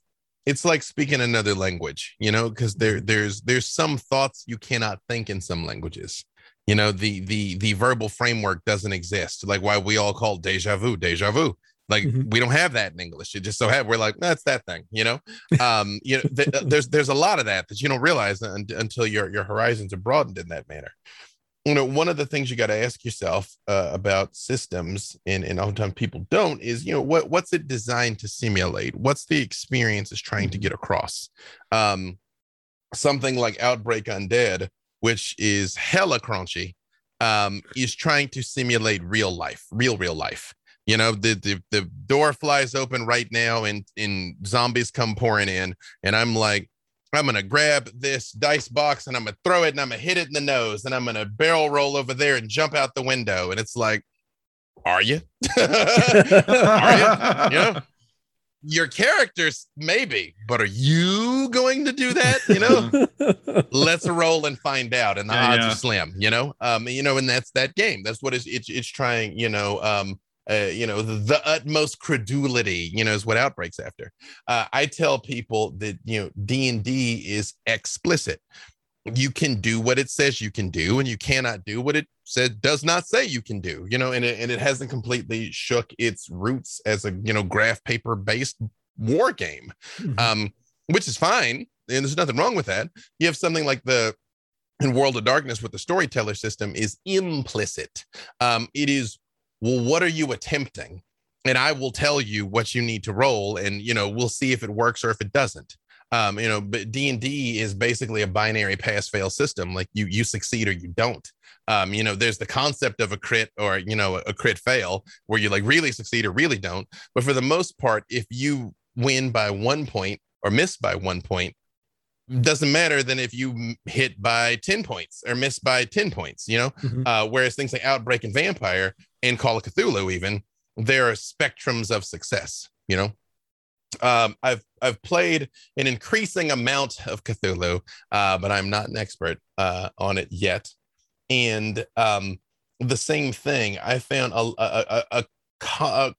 it's like speaking another language you know because there there's there's some thoughts you cannot think in some languages. You know the the the verbal framework doesn't exist like why we all call deja vu deja vu. Like Mhm. we don't have that in english. It just so have we're like that's that thing you know? Um you know th- there's there's a lot of that that you don't realize un- until your your horizons are broadened in that manner you know one of the things you got to ask yourself uh, about systems and and oftentimes people don't is you know what what's it designed to simulate? What's the experience it's trying to get across? Um something like outbreak undead which is hella crunchy um is trying to simulate real life real real life. You know the, the the door flies open right now and and zombies come pouring in and i'm like I'm gonna grab this dice box and I'm gonna throw it and I'm gonna hit it in the nose and I'm gonna barrel roll over there and jump out the window. And it's like, are you? are you? You know, your characters maybe, but are you going to do that? You know, let's roll and find out. And the Yeah, odds yeah. are slim. You know, um, you know, and that's that game. That's what it's it's, it's trying. You know, um, uh, you know the, the, utmost credulity you know is what outbreaks after. Uh, i tell people that you know d&d is explicit. You can do what it says you can do and you cannot do what it said does not say you can do you know and it, and it hasn't completely shook its roots as a you know graph paper based war game. Mm-hmm. um which is fine and there's nothing wrong with that. You have something like the in world of darkness with the storyteller system is implicit. Um it is well what are you attempting and i will tell you what you need to roll and you know we'll see if it works or if it doesn't um, you know, but D and D is basically a binary pass fail system. Like you you succeed or you don't. Um, you know, there's the concept of a crit or you know a crit fail where you like really succeed or really don't. But for the most part, if you win by one point or miss by one point, doesn't matter than if you hit by 10 points or miss by 10 points, you know? Mm-hmm. Uh, whereas things like Outbreak and Vampire and Call of Cthulhu, even, there are spectrums of success, you know? um, I've I've played an increasing amount of Cthulhu, uh, but I'm not an expert uh, on it yet. And um, the same thing, I found a a, a, a, a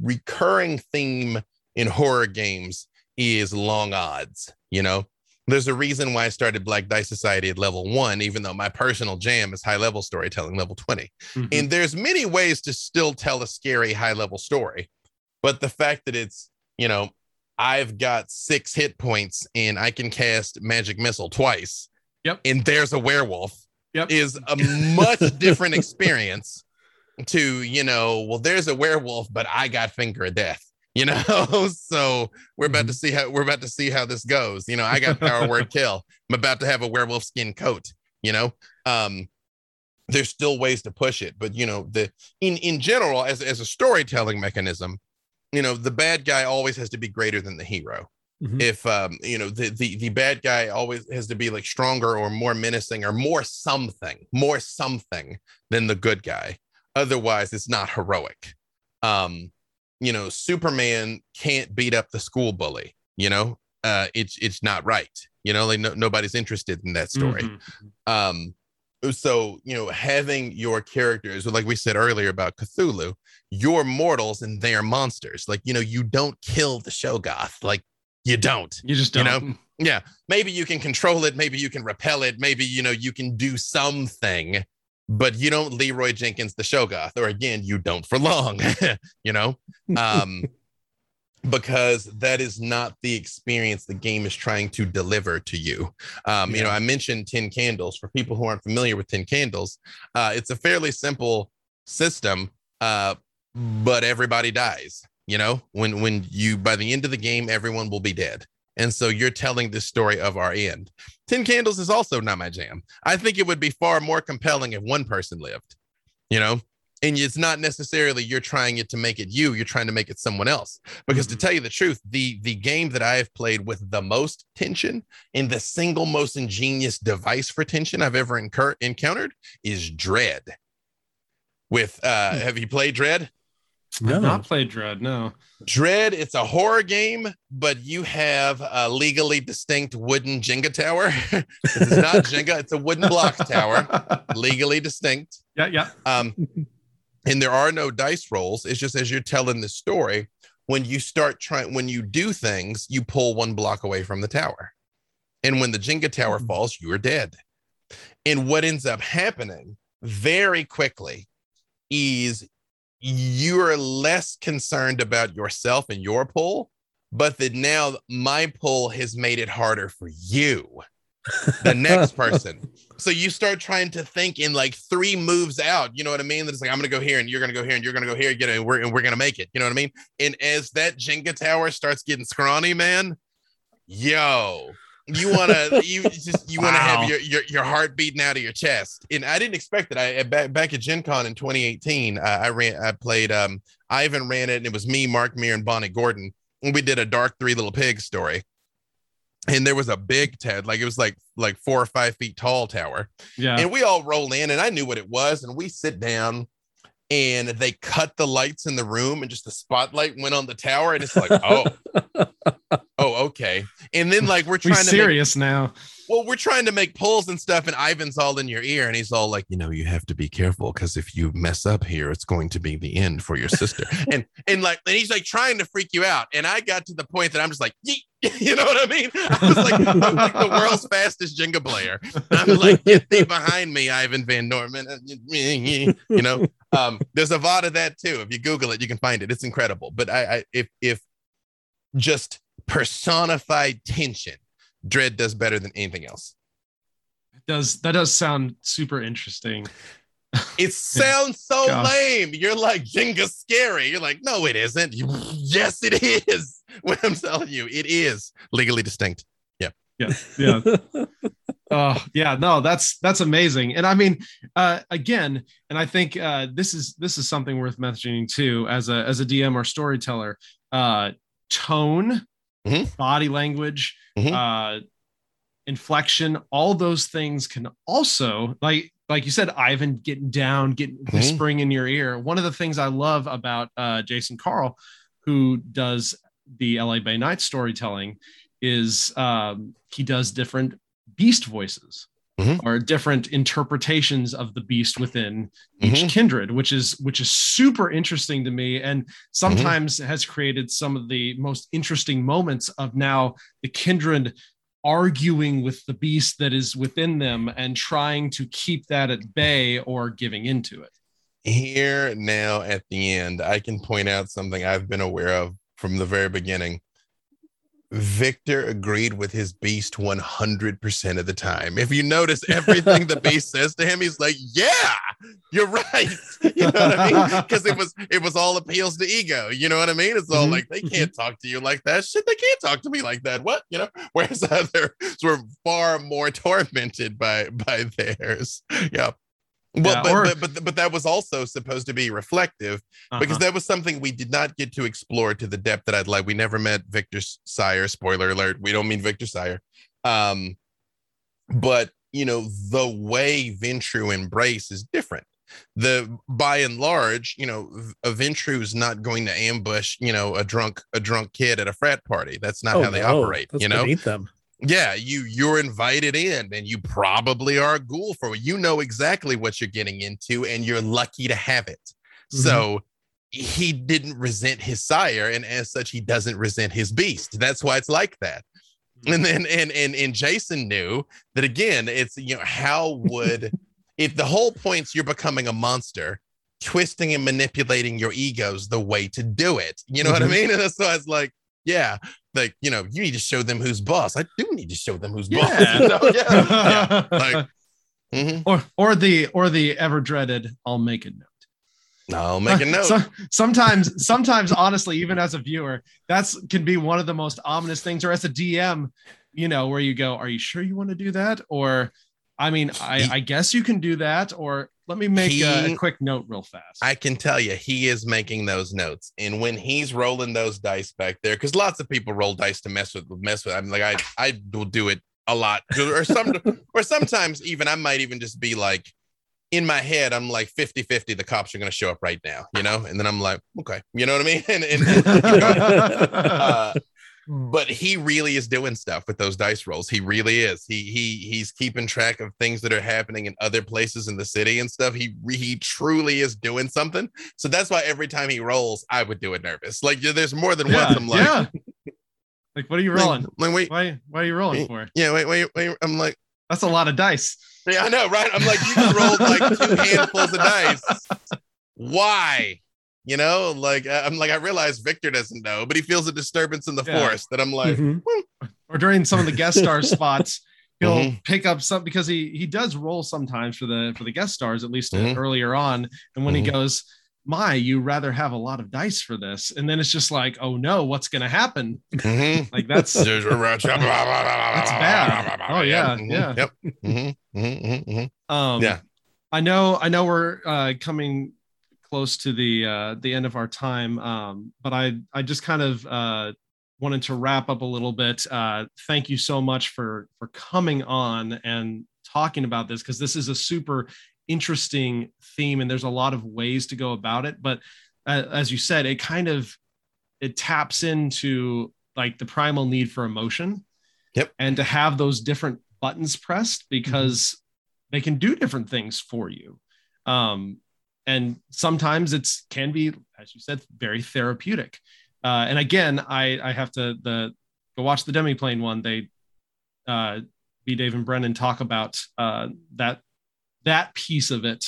recurring theme in horror games is long odds. You know, there's a reason why I started Black Dice Society at level one, even though my personal jam is high level storytelling, level 20. Mm-hmm. And there's many ways to still tell a scary high level story. But the fact that it's, you know, I've got six hit points and I can cast magic missile twice. Yep. And there's a werewolf. Yep. Is a much different experience to, you know, well, there's a werewolf, but I got finger of death. You know, so we're about mm-hmm. to see how we're about to see how this goes. You know, I got power word kill. I'm about to have a werewolf skin coat, you know. Um, there's still ways to push it, but you know, the in in general, as as a storytelling mechanism, you know the bad guy always has to be greater than the hero mm-hmm. if um you know the, the the bad guy always has to be like stronger or more menacing or more something more something than the good guy otherwise it's not heroic um you know superman can't beat up the school bully you know uh it's it's not right you know like no, nobody's interested in that story mm-hmm. um so you know having your characters like we said earlier about cthulhu you're mortals and they're monsters like you know you don't kill the Shoggoth like you don't you just don't. you know yeah maybe you can control it maybe you can repel it maybe you know you can do something but you don't leroy jenkins the Shoggoth or again you don't for long you know um because that is not the experience the game is trying to deliver to you. Um, yeah. You know, I mentioned Ten Candles. For people who aren't familiar with Ten Candles, uh, it's a fairly simple system, uh, but everybody dies. You know, when when you by the end of the game, everyone will be dead. And so you're telling the story of our end. Ten Candles is also not my jam. I think it would be far more compelling if one person lived. You know, and it's not necessarily you're trying it to make it you you're trying to make it someone else because mm-hmm. to tell you the truth the the game that i have played with the most tension and the single most ingenious device for tension i've ever incur- encountered is dread with uh mm. have you played dread no. I've not played Dread. No. Dread. It's a horror game, but you have a legally distinct wooden Jenga tower. it's not Jenga. It's a wooden block tower, legally distinct. Yeah, yeah. Um, and there are no dice rolls. It's just as you're telling the story, when you start trying, when you do things, you pull one block away from the tower. And when the Jenga tower mm-hmm. falls, you are dead. And what ends up happening very quickly is you're less concerned about yourself and your pull, but that now my pull has made it harder for you the next person. So you start trying to think in like three moves out. You know what I mean? That it's like I'm gonna go here and you're gonna go here and you're gonna go here, you know, and we're and we're gonna make it. You know what I mean? And as that Jenga tower starts getting scrawny, man, yo, you wanna you just you wanna wow. have your, your your heart beating out of your chest. And I didn't expect it. I back back at Gen Con in 2018, uh, I ran I played um Ivan ran it, and it was me, Mark Meer, and Bonnie Gordon. And we did a dark three little pigs story and there was a big ted like it was like like four or five feet tall tower yeah and we all roll in and i knew what it was and we sit down and they cut the lights in the room and just the spotlight went on the tower and it's like oh oh okay. And then like we're We trying to make, serious now. Well, we're trying to make pulls and stuff, and Ivan's all in your ear, and he's all like, you know, you have to be careful because if you mess up here, it's going to be the end for your sister. and and like, and he's like trying to freak you out. And I got to the point that I'm just like, Yeet. you know what I mean? I was like, I'm like the world's fastest Jenga player. I'm like, get thee behind me, Ivan Van Norman. You know, um, there's a VOD of that too. If you Google it, you can find it. It's incredible. But I, I if if just personified tension, Dread does better than anything else. Does that does sound super interesting? It sounds so Gosh. lame. You're like Jenga scary. You're like, no, it isn't. You- yes, it is. What I'm telling you, it is legally distinct. Yeah. Yeah, yeah. Oh, yeah, no, that's that's amazing. And I mean, uh, again, and I think uh, this is this is something worth mentioning too, as a as a DM or storyteller. Uh, tone, Mhm. body language, Mhm. uh, inflection, all those things can also like like you said, Ivan getting down, getting Mhm. whispering in your ear. One of the things I love about uh, Jason Carl, who does the LA by Night storytelling, is um, he does different beast voices Mhm. or different interpretations of the beast within each Mhm. kindred which is which is super interesting to me and sometimes has created some of the most interesting moments of now the kindred arguing with the beast that is within them and trying to keep that at bay or giving into it Here now at the end, I can point out something I've been aware of from the very beginning. Victor agreed with his beast 100% of the time. If you notice everything the beast says to him, he's like, "Yeah, you're right." You know what I mean? Because it was it was all appeals to ego. You know what I mean? It's all Mhm. like they can't talk to you like that. Shit, they can't talk to me like that. What? You know? Whereas others were far more tormented by by theirs. Yeah. Well, Yeah, but, or- but but but that was also supposed to be reflective because Uh-huh. that was something we did not get to explore to the depth that I'd like. We never met Victor Sire. Spoiler alert: we don't mean Victor Sire. Um, but you know the way Ventrue embrace is different. The by and large, you know, a Ventrue's not going to ambush, you know, a drunk a drunk kid at a frat party. That's not Oh, how they no, operate. that's You know, them. Yeah you you're invited in and you probably are a ghoul for it. you know exactly what you're getting into and you're lucky to have it. So he didn't resent his sire and as such he doesn't resent his beast. That's why it's like that. And then and and and jason knew that again it's you know how would if the whole point's you're becoming a monster twisting and manipulating your egos the way to do it. You know what i Mhm. mean? And that's why it's like yeah like you know you need to show them who's boss i do need to show them who's boss Yeah. you know? yeah, yeah. like mhm. or or the or the ever dreaded i'll make a note i'll make a note So, sometimes, sometimes, honestly, even as a viewer, that's can be one of the most ominous things. Or as a DM, you know, where you go, "Are you sure you want to do that?" Or, I mean, I, I guess you can do that. Or let me make a, He- a quick note real fast. I can tell you, he is making those notes, and when he's rolling those dice back there, because lots of people roll dice to mess with mess with. I'm like, I I will do it a lot, or some, or sometimes even I might even just be like, in my head, I'm like 50 50, the cops are going to show up right now, you know, and then I'm like, okay, you know what I mean? And, and, uh, but he really is doing stuff with those dice rolls. He really is. He he he's keeping track of things that are happening in other places in the city and stuff. He he truly is doing something. So that's why every time he rolls, I would do it nervous. Like there's more than yeah, once. I'm like, yeah. Like, what are you rolling? like, like, wait, Why, why are you rolling for? yeah, wait, wait, wait. I'm like, That's a lot of dice. yeah, I know, right? I'm like, you just rolled like two handfuls of dice. Why? You know, like I- I'm like, I realize Victor doesn't know, but he feels a disturbance in the Yeah. force that I'm like, Mhm. Or during some of the guest star spots, he'll Mhm. pick up some because he he does roll sometimes for the for the guest stars at least Mhm. earlier on. And when he goes, "My, you rather have a lot of dice for this," and then it's just like, "Oh no, what's going to happen?" mhm. Like that's That's bad. Oh, yeah, yeah. Yep. Mhm, mhm, mhm, mhm. um Yeah. I know I know we're uh coming close to the uh the end of our time um but I I just kind of uh wanted to wrap up a little bit uh thank you so much for for coming on and talking about this because this is a super interesting theme and there's a lot of ways to go about it but uh, as you said it kind of it taps into like the primal need for emotion. Yep. And to have those different buttons pressed because mm-hmm. they can do different things for you. Um, and sometimes it's can be, as you said, very therapeutic. Uh, and again, I I have to the go watch the Demiplane one. They uh. Dave and Brennan talk about uh, that that piece of it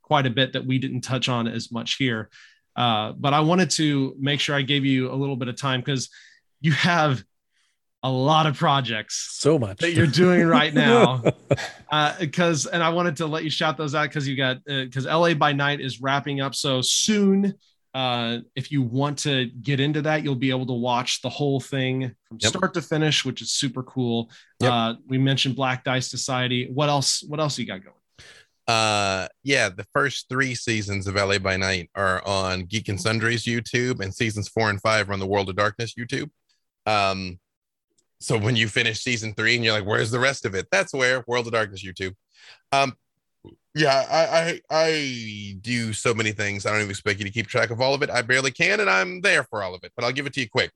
quite a bit that we didn't touch on as much here. Uh, but I wanted to make sure I gave you a little bit of time because you have a lot of projects so much. that you're doing right now. Because uh, and i wanted to let you shout those out because you got because uh, la by night is wrapping up. So soon uh, if you want to get into that you'll be able to watch the whole thing from yep. start to finish which is super cool. Yep. uh, we mentioned black dice society. What else what else you got going? Uh yeah the first three seasons of la by night are on geek and sundries youtube and seasons four and five are on the world of darkness youtube. Um so when you finish season three and you're like where's the rest of it? That's where world of darkness youtube. Um yeah I, I i do so many things i don't even expect you to keep track of all of it. I barely can and i'm there for all of it but i'll give it to you quick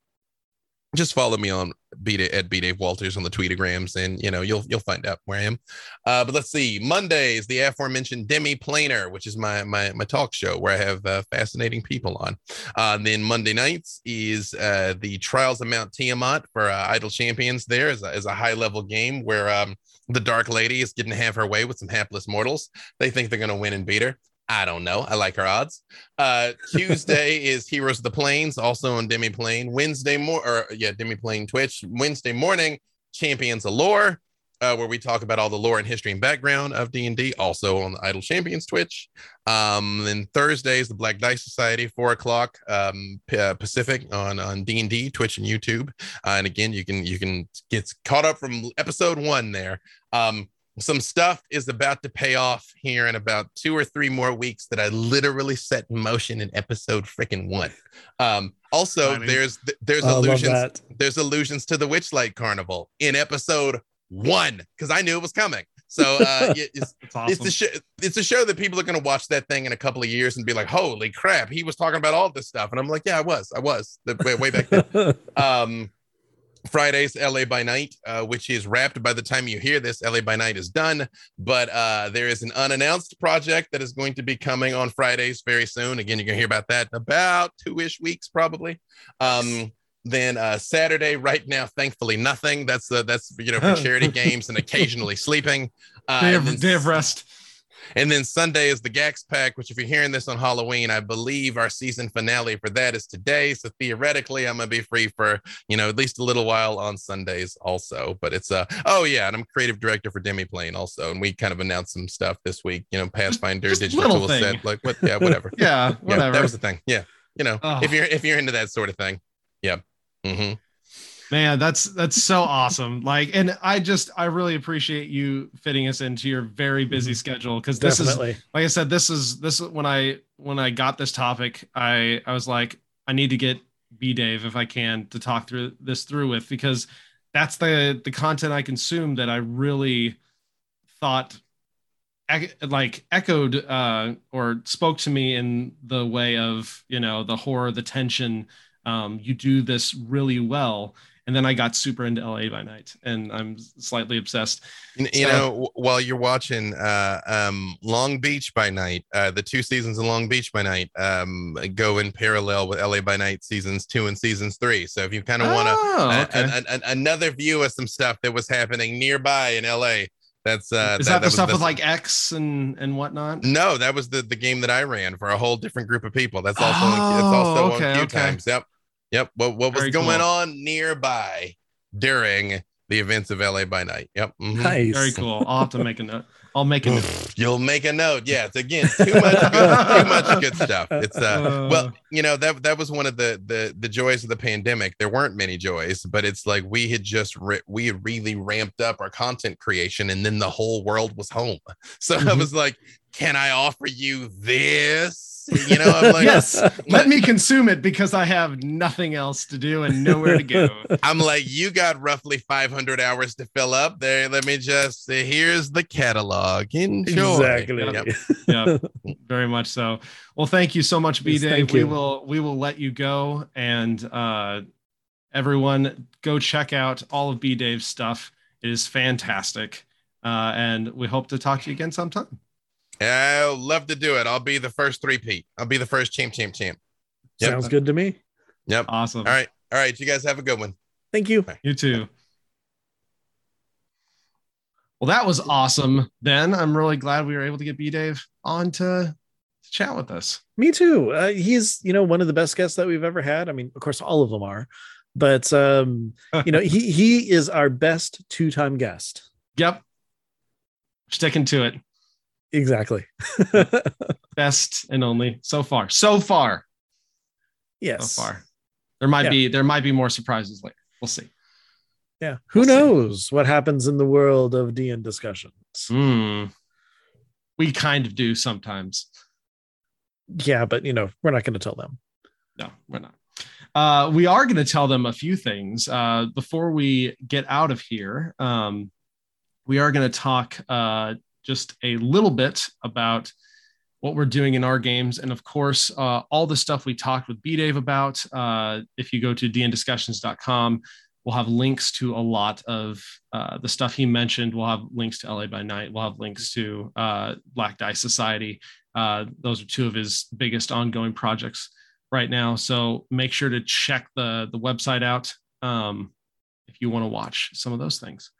just follow me on B at B Dave Walters on the tweetagrams, and you know you'll you'll find out where I am. Uh, but let's see. Monday is the aforementioned Demi Planer, which is my my my talk show where I have uh, fascinating people on. Uh, then Monday nights is uh, the Trials of Mount Tiamat for uh, Idle Champions. There is a, is a high level game where um, the Dark Lady is getting to have her way with some hapless mortals. They think they're going to win and beat her. I don't know. I like her odds. Uh, Tuesday is Heroes of the Plains, also on Demiplane. Wednesday more, or yeah, Demiplane Twitch. Wednesday morning, Champions of Lore, uh, where we talk about all the lore and history and background of D and D, also on the Idle Champions Twitch. Um, then Thursday is the Black Dice Society, four o'clock um, P- uh, Pacific on on D and D Twitch and YouTube. Uh, and again, you can you can get caught up from episode one there. Um, some stuff is about to pay off here in about two or three more weeks that I literally set in motion in episode freaking one. Um, also, Funny. there's there's allusions there's allusions to the Witchlight Carnival in episode one because I knew it was coming. So uh, it's, awesome. it's the show. It's a show that people are going to watch that thing in a couple of years and be like, "Holy crap, he was talking about all this stuff," and I'm like, "Yeah, I was, I was the, way, way back then." um, Fridays, LA by Night, uh, which is wrapped by the time you hear this. LA by Night is done, but uh, there is an unannounced project that is going to be coming on Fridays very soon. Again, you're going to hear about that in about two ish weeks, probably. Um, then uh, Saturday, right now, thankfully, nothing. That's uh, that's you know for charity games and occasionally sleeping. Uh, day, of, day of rest. And then Sunday is the Gax Pack, which, if you're hearing this on Halloween, I believe our season finale for that is today. So theoretically, I'm gonna be free for you know at least a little while on Sundays also. But it's uh oh yeah, and I'm creative director for Demiplane also, and we kind of announced some stuff this week. You know, Pathfinder Just digital tool thing. set, like what? Yeah, whatever. yeah, whatever. Yeah, that was the thing. Yeah, you know, oh. if you're if you're into that sort of thing, yeah. Mm-hmm man that's that's so awesome like and i just i really appreciate you fitting us into your very busy mm-hmm. schedule because this Definitely. is like i said this is this when i when i got this topic i i was like i need to get b dave if i can to talk through this through with because that's the the content i consume that i really thought like echoed uh or spoke to me in the way of you know the horror the tension um you do this really well and then I got super into LA by night, and I'm slightly obsessed. You, so, know, while you're watching uh, um, Long Beach by night, uh, the two seasons of Long Beach by night um, go in parallel with LA by night seasons two and seasons three. So if you kind of want oh, okay. another view of some stuff that was happening nearby in LA, that's uh is that, that, that the stuff the, with like X and and whatnot? No, that was the the game that I ran for a whole different group of people. That's also oh, it's also okay, on Q okay. times. Yep. Yep. What what was Very going cool. on nearby during the events of LA by night? Yep. Mm-hmm. Nice. Very cool. I'll have to make a note. I'll make a note. You'll make a note. Yeah. It's again too much good, too much good stuff. It's uh, uh, well, you know, that that was one of the the the joys of the pandemic. There weren't many joys, but it's like we had just re- we had really ramped up our content creation and then the whole world was home. So mm-hmm. I was like, can I offer you this? You know, I'm like, yes, let me consume it because I have nothing else to do and nowhere to go. I'm like, you got roughly 500 hours to fill up there. Let me just say, here's the catalog. Enjoy. Exactly. Yep. yep. Very much so. Well, thank you so much, B Dave. Yes, we will we will let you go and uh everyone go check out all of B Dave's stuff. It is fantastic. Uh, and we hope to talk to you again sometime. I'll love to do it. I'll be the first three Pete. I'll be the first champ, champ, champ. Yep. Sounds good to me. Yep. Awesome. All right. All right. You guys have a good one. Thank you. You too. Well, that was awesome. Then I'm really glad we were able to get B Dave on to, to chat with us. Me too. Uh, he's you know one of the best guests that we've ever had. I mean, of course, all of them are, but um, you know he he is our best two time guest. Yep. Sticking to it. Exactly. Best and only so far. So far. yes. So far. There might Yeah. be there might be more surprises later. We'll see. Yeah. Who We'll see. knows what happens in the world of DN discussions? Hmm. We kind of do sometimes. Yeah, but you know we're not going to tell them. No, we're not. Uh, we are going to tell them a few things uh, before we get out of here. Um, we are going to talk uh, just a little bit about what we're doing in our games, and of course, uh, all the stuff we talked with B Dave about. Uh, if you go to dndiscussions.com, we'll have links to a lot of uh, the stuff he mentioned. We'll have links to LA by Night. We'll have links to uh, Black Dice Society. Uh, those are two of his biggest ongoing projects right now. So make sure to check the the website out um, if you want to watch some of those things.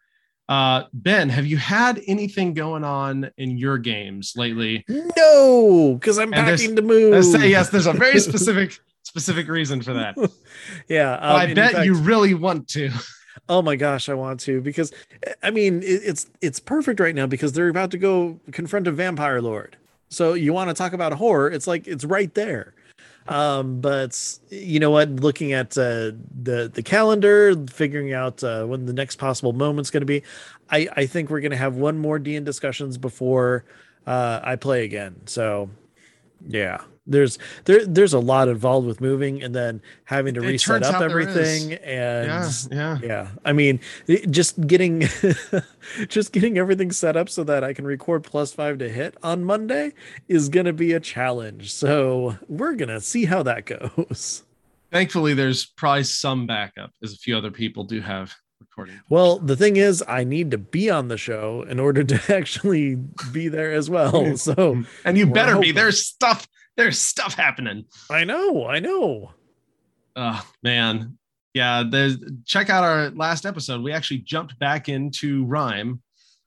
Uh, ben, have you had anything going on in your games lately? No, because I'm And packing to move. I say yes. There's a very specific specific reason for that. Yeah, um, I bet fact- you really want to. Oh my gosh, I want to because I mean it, it's it's perfect right now because they're about to go confront a vampire lord. So you want to talk about horror? It's like it's right there. Um, but you know what? Looking at uh, the the calendar, figuring out uh, when the next possible moment's going to be, I I think we're going to have one more D discussions before uh, I play again. So yeah, there's there there's a lot involved with moving and then having to It reset up out there is. everything and Yeah, yeah. yeah i mean just getting just getting everything set up so that i can record plus five to hit on monday is gonna be a challenge so we're gonna see how that goes Thankfully, there's probably some backup, as a few other people do have recording. well the thing is i need to be on the show in order to actually be there as well so And you better be. hoping. There's stuff. There's stuff happening. i know i know Oh man. Yeah, there's check out our last episode. We actually jumped back into Rhyme,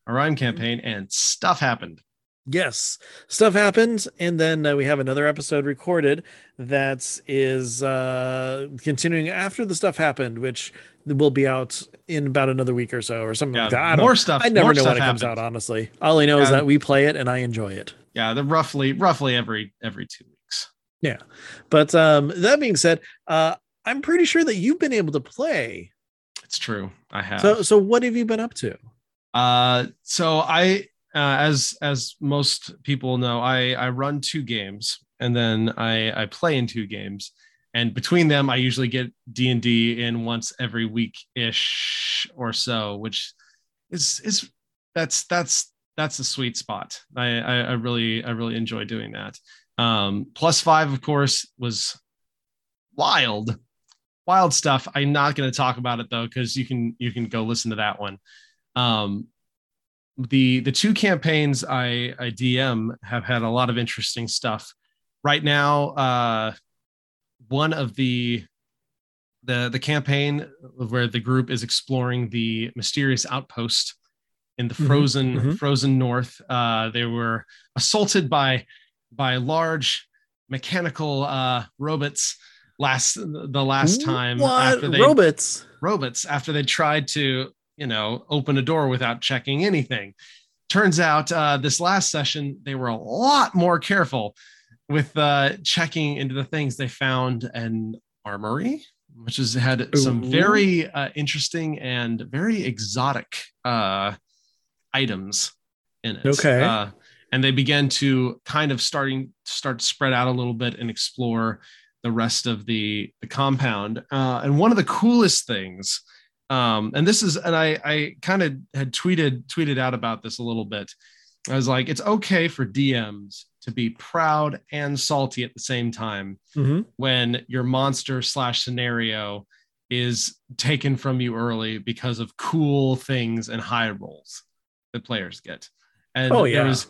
a Rhyme campaign, and stuff happened. yes stuff happens and then uh, we have another episode recorded that is uh continuing after the stuff happened which will be out in about another week or so or something Yeah, like that more stuff. I never know when it comes happened. out honestly all i know is that we play it and i enjoy it Yeah, the roughly roughly every every two weeks. Yeah, but um that being said uh i'm pretty sure that you've been able to play It's true. I have. so so what have you been up to Uh, so I, uh, as as most people know, I I run two games, and then I I play in two games, and between them, I usually get D and D in once every week ish or so, which is is that's that's that's a sweet spot. I, I I really I really enjoy doing that. Um, plus five, of course, was wild, wild stuff. I'm not going to talk about it though, because you can you can go listen to that one. Um, the the two campaigns I, I DM have had a lot of interesting stuff. Right now, uh, one of the the the campaign where the group is exploring the mysterious outpost in the Mhm, frozen mhm. frozen north. Uh, they were assaulted by by large mechanical uh, robots last the last time what after they robots robots after they tried to, you know, open a door without checking anything. Turns out uh, this last session, they were a lot more careful with uh, checking into the things they found an armory, which has had some very uh, interesting and very exotic uh, items in it. Okay. Uh, and they began to kind of starting start to spread out a little bit and explore the rest of the the compound. Uh, and one of the coolest things, um, and this is, and I I kind of had tweeted tweeted out about this a little bit. I was like, it's okay for DMs to be proud and salty at the same time Mhm. when your monster slash scenario is taken from you early because of cool things and high rolls players get. And Oh, yeah. there's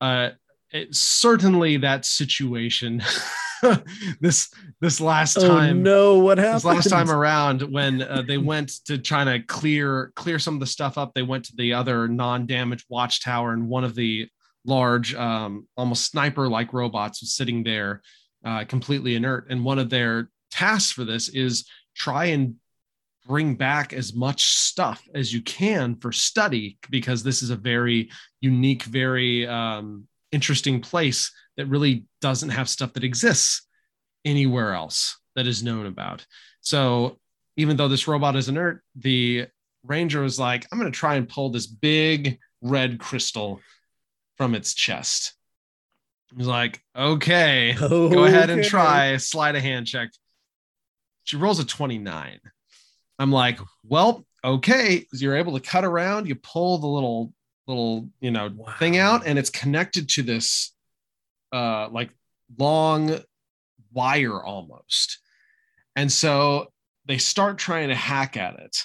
uh it, certainly that situation this this last Oh time no, what happened? this last time around when uh, they went to try to clear clear some of the stuff up they went to the other non-damaged watchtower and one of the large um, almost sniper like robots was sitting there uh, completely inert and one of their tasks for this is try and bring back as much stuff as you can for study because this is a very unique very um, interesting place that really doesn't have stuff that exists anywhere else that is known about. So even though this robot is inert, the ranger was like, I'm going to try and pull this big red crystal from its chest. He's like, okay, go ahead and try, sleight of hand check. She rolls a 29. I'm like, well, okay. So you're able to cut around, you pull the little, little, you know, Wow. thing out, and it's connected to this uh like long wire almost. And so they start trying to hack at it.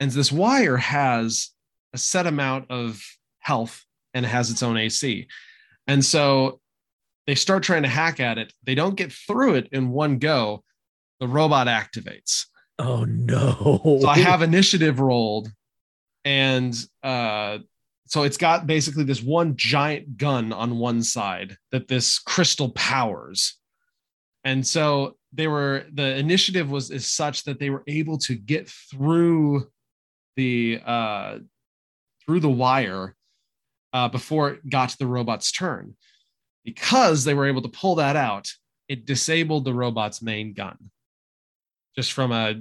And this wire has a set amount of health and it has its own AC. And so they start trying to hack at it. They don't get through it in one go. The robot activates. Oh no. So I have initiative rolled, and uh, so it's got basically this one giant gun on one side that this crystal powers, and so they were the initiative was is such that they were able to get through the uh, through the wire uh, before it got to the robot's turn. Because they were able to pull that out, it disabled the robot's main gun, just from a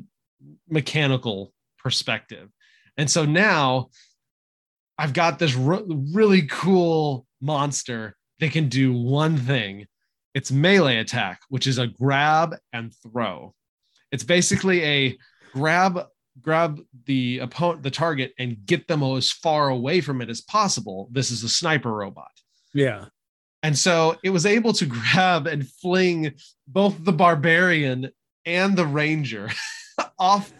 mechanical perspective. And so now I've got this re- really cool monster that can do one thing. It's melee attack, which is a grab and throw. It's basically a grab grab the opponent the target and get them as far away from it as possible. This is a sniper robot. yeah. And so it was able to grab and fling both the barbarian and the ranger off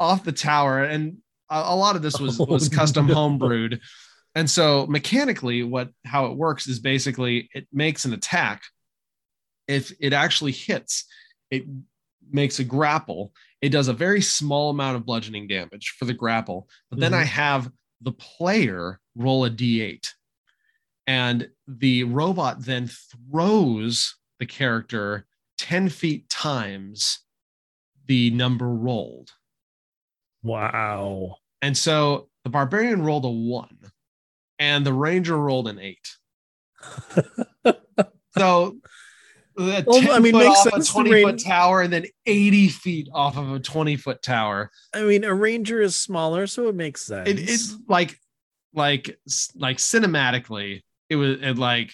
off the tower. And a, a lot of this was Oh, was custom no. homebrewed. And so mechanically, what how it works is basically it makes an attack. If it actually hits, it makes a grapple. It does a very small amount of bludgeoning damage for the grapple. But then Mhm. I have the player roll a d8 and the robot then throws the character 10 feet times the number rolled. Wow. And so the barbarian rolled a one and the ranger rolled an eight. so the Well, I mean, makes off sense, a 20 ran- foot tower and then 80 feet off of a 20 foot tower. I mean, a ranger is smaller, so it makes sense. It, it's like, like, like cinematically, it was it like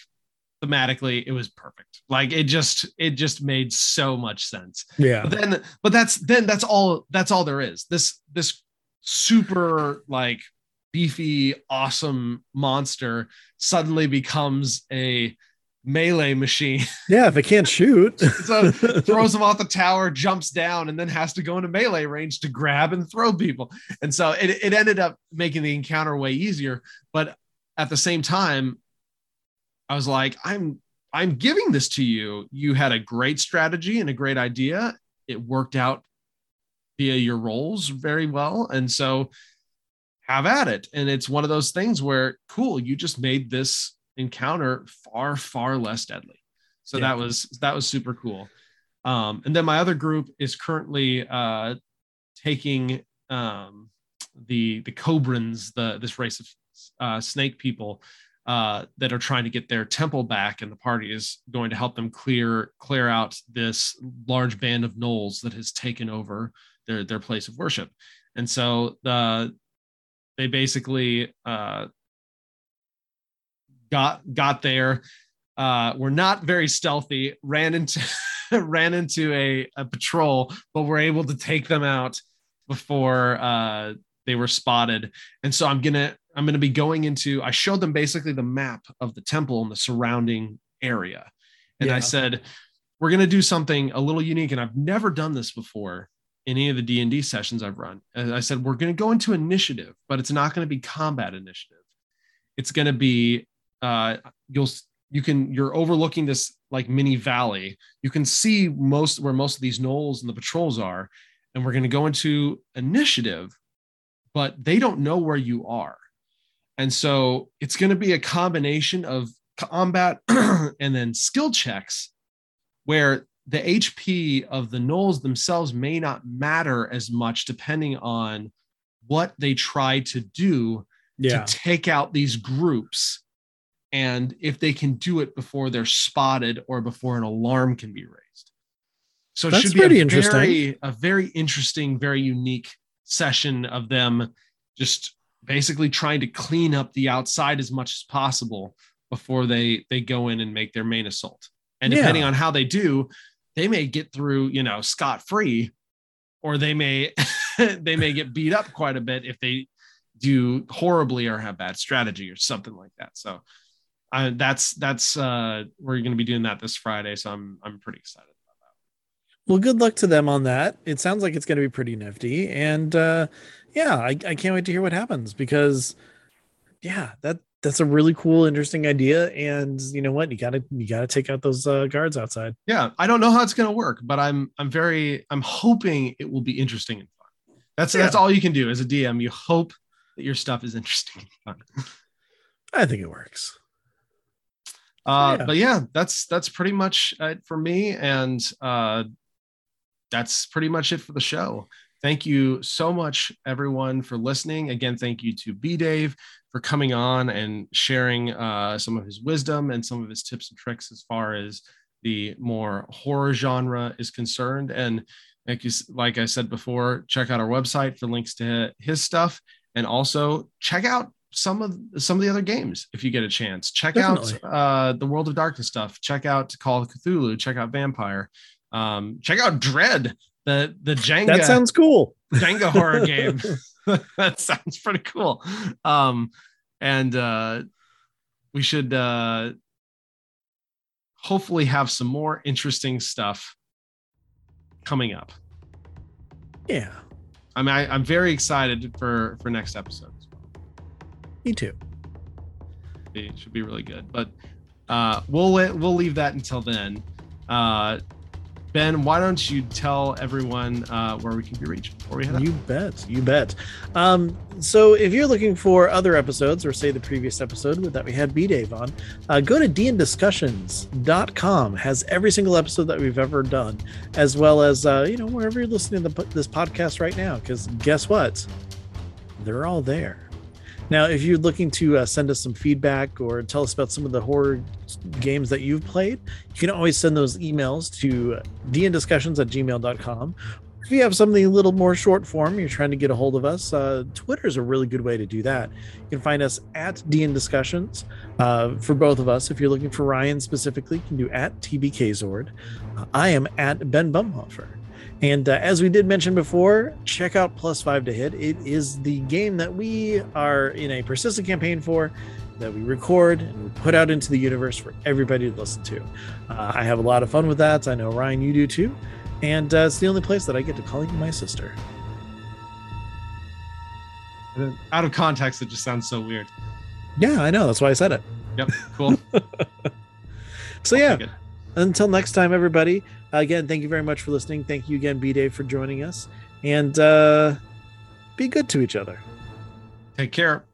thematically, it was perfect. Like it just, it just made so much sense. yeah. But then but that's then that's all that's all there is this this super like beefy awesome monster suddenly becomes a melee machine Yeah, if it can't shoot. so throws him off the tower jumps down and then has to go into melee range to grab and throw people and so it, it ended up making the encounter way easier but at the same time i was like i'm i'm giving this to you. You had a great strategy and a great idea. It worked out via your rolls very well. And so have at it. And it's one of those things where cool you just made this encounter far far less deadly. So Yeah. that was that was super cool. Um, and then my other group is currently uh, taking um, the the cobrans the this race of uh, snake people uh, that are trying to get their temple back and the party is going to help them clear clear out this large band of gnolls that has taken over their their place of worship. And so the they basically uh, got got there. Uh, were not very stealthy ran into ran into a, a patrol but were able to take them out before uh, they were spotted. And so i'm gonna i'm gonna be going into i showed them basically the map of the temple and the surrounding area and i said we're gonna do something a little unique and i've never done this before in any of the D&D sessions I've run. And I said we're going to go into initiative, but it's not going to be combat initiative. It's going to be uh, you'll you can you're overlooking this like mini valley. You can see most where most of these gnolls and the patrols are, and we're going to go into initiative, but they don't know where you are. And so it's going to be a combination of combat and then skill checks where the HP of the gnolls themselves may not matter as much depending on what they try to do Yeah. to take out these groups and if they can do it before they're spotted or before an alarm can be raised. So it That's should be pretty a interesting. very, a very interesting, very unique session of them just basically trying to clean up the outside as much as possible before they they go in and make their main assault. And Yeah. depending on how they do, they may get through, you know, scot free, or they may they may get beat up quite a bit if they do horribly or have bad strategy or something like that. So uh, that's that's uh we're going to be doing that this Friday. So I'm I'm pretty excited. Well, good luck to them on that. It sounds like it's going to be pretty nifty, and uh, yeah, I, I can't wait to hear what happens because, yeah, that that's a really cool, interesting idea. And you know what, you gotta you gotta take out those uh, guards outside. Yeah, I don't know how it's going to work, but I'm I'm very I'm hoping it will be interesting and fun. That's that's all you can do as a DM. You hope that your stuff is interesting and fun. I think it works. Uh, Yeah. But yeah, that's that's pretty much it for me, and uh, that's pretty much it for the show. Thank you so much, everyone, for listening. Again, thank you to B Dave for coming on and sharing uh, some of his wisdom and some of his tips and tricks as far as the more horror genre is concerned. And like, you, like I said before, check out our website for links to his stuff, and also check out some of some of the other games if you get a chance. Check Definitely. out uh, the World of Darkness stuff. Check out Call of Cthulhu. Check out Vampire. Um, check out Dread, the the Jenga That sounds cool. Jenga horror game. that sounds pretty cool. Um, and uh, we should uh, hopefully have some more interesting stuff coming up. Yeah, I mean, I, I'm very excited for for next episode. as well. me too. It should be really good. But uh, we'll we'll leave that until then. Uh, ben, why don't you tell everyone uh, where we can be reached before we head out? You bet. You bet. Um, so if you're looking for other episodes or say the previous episode that we had B Dave on, uh, go to dndiscussions.com. Has every single episode that we've ever done, as well as uh, you know wherever you're listening to the, this podcast right now. Because guess what? They're all there. Now, if you're looking to uh, send us some feedback or tell us about some of the horror games that you've played, you can always send those emails to dndiscussions at gmail.com if you have something a little more short form, you're trying to get a hold of us, uh, Twitter is a really good way to do that. You can find us at DN Discussions uh, for both of us. If you're looking for Ryan specifically, you can do at TBKZord. Uh, I am at Ben Bumhofer. And uh, as we did mention before, check out Plus Five to Hit. It is the game that we are in a persistent campaign for, that we record and we put out into the universe for everybody to listen to. Uh, I have a lot of fun with that. I know Ryan, you do too. And uh, it's the only place that I get to call you my sister. Out of context, it just sounds so weird. Yeah, I know. That's why I said it. Yep, cool. So, yeah, until next time, everybody. Again, thank you very much for listening. Thank you again, B Dave, for joining us. And uh, be good to each other. Take care.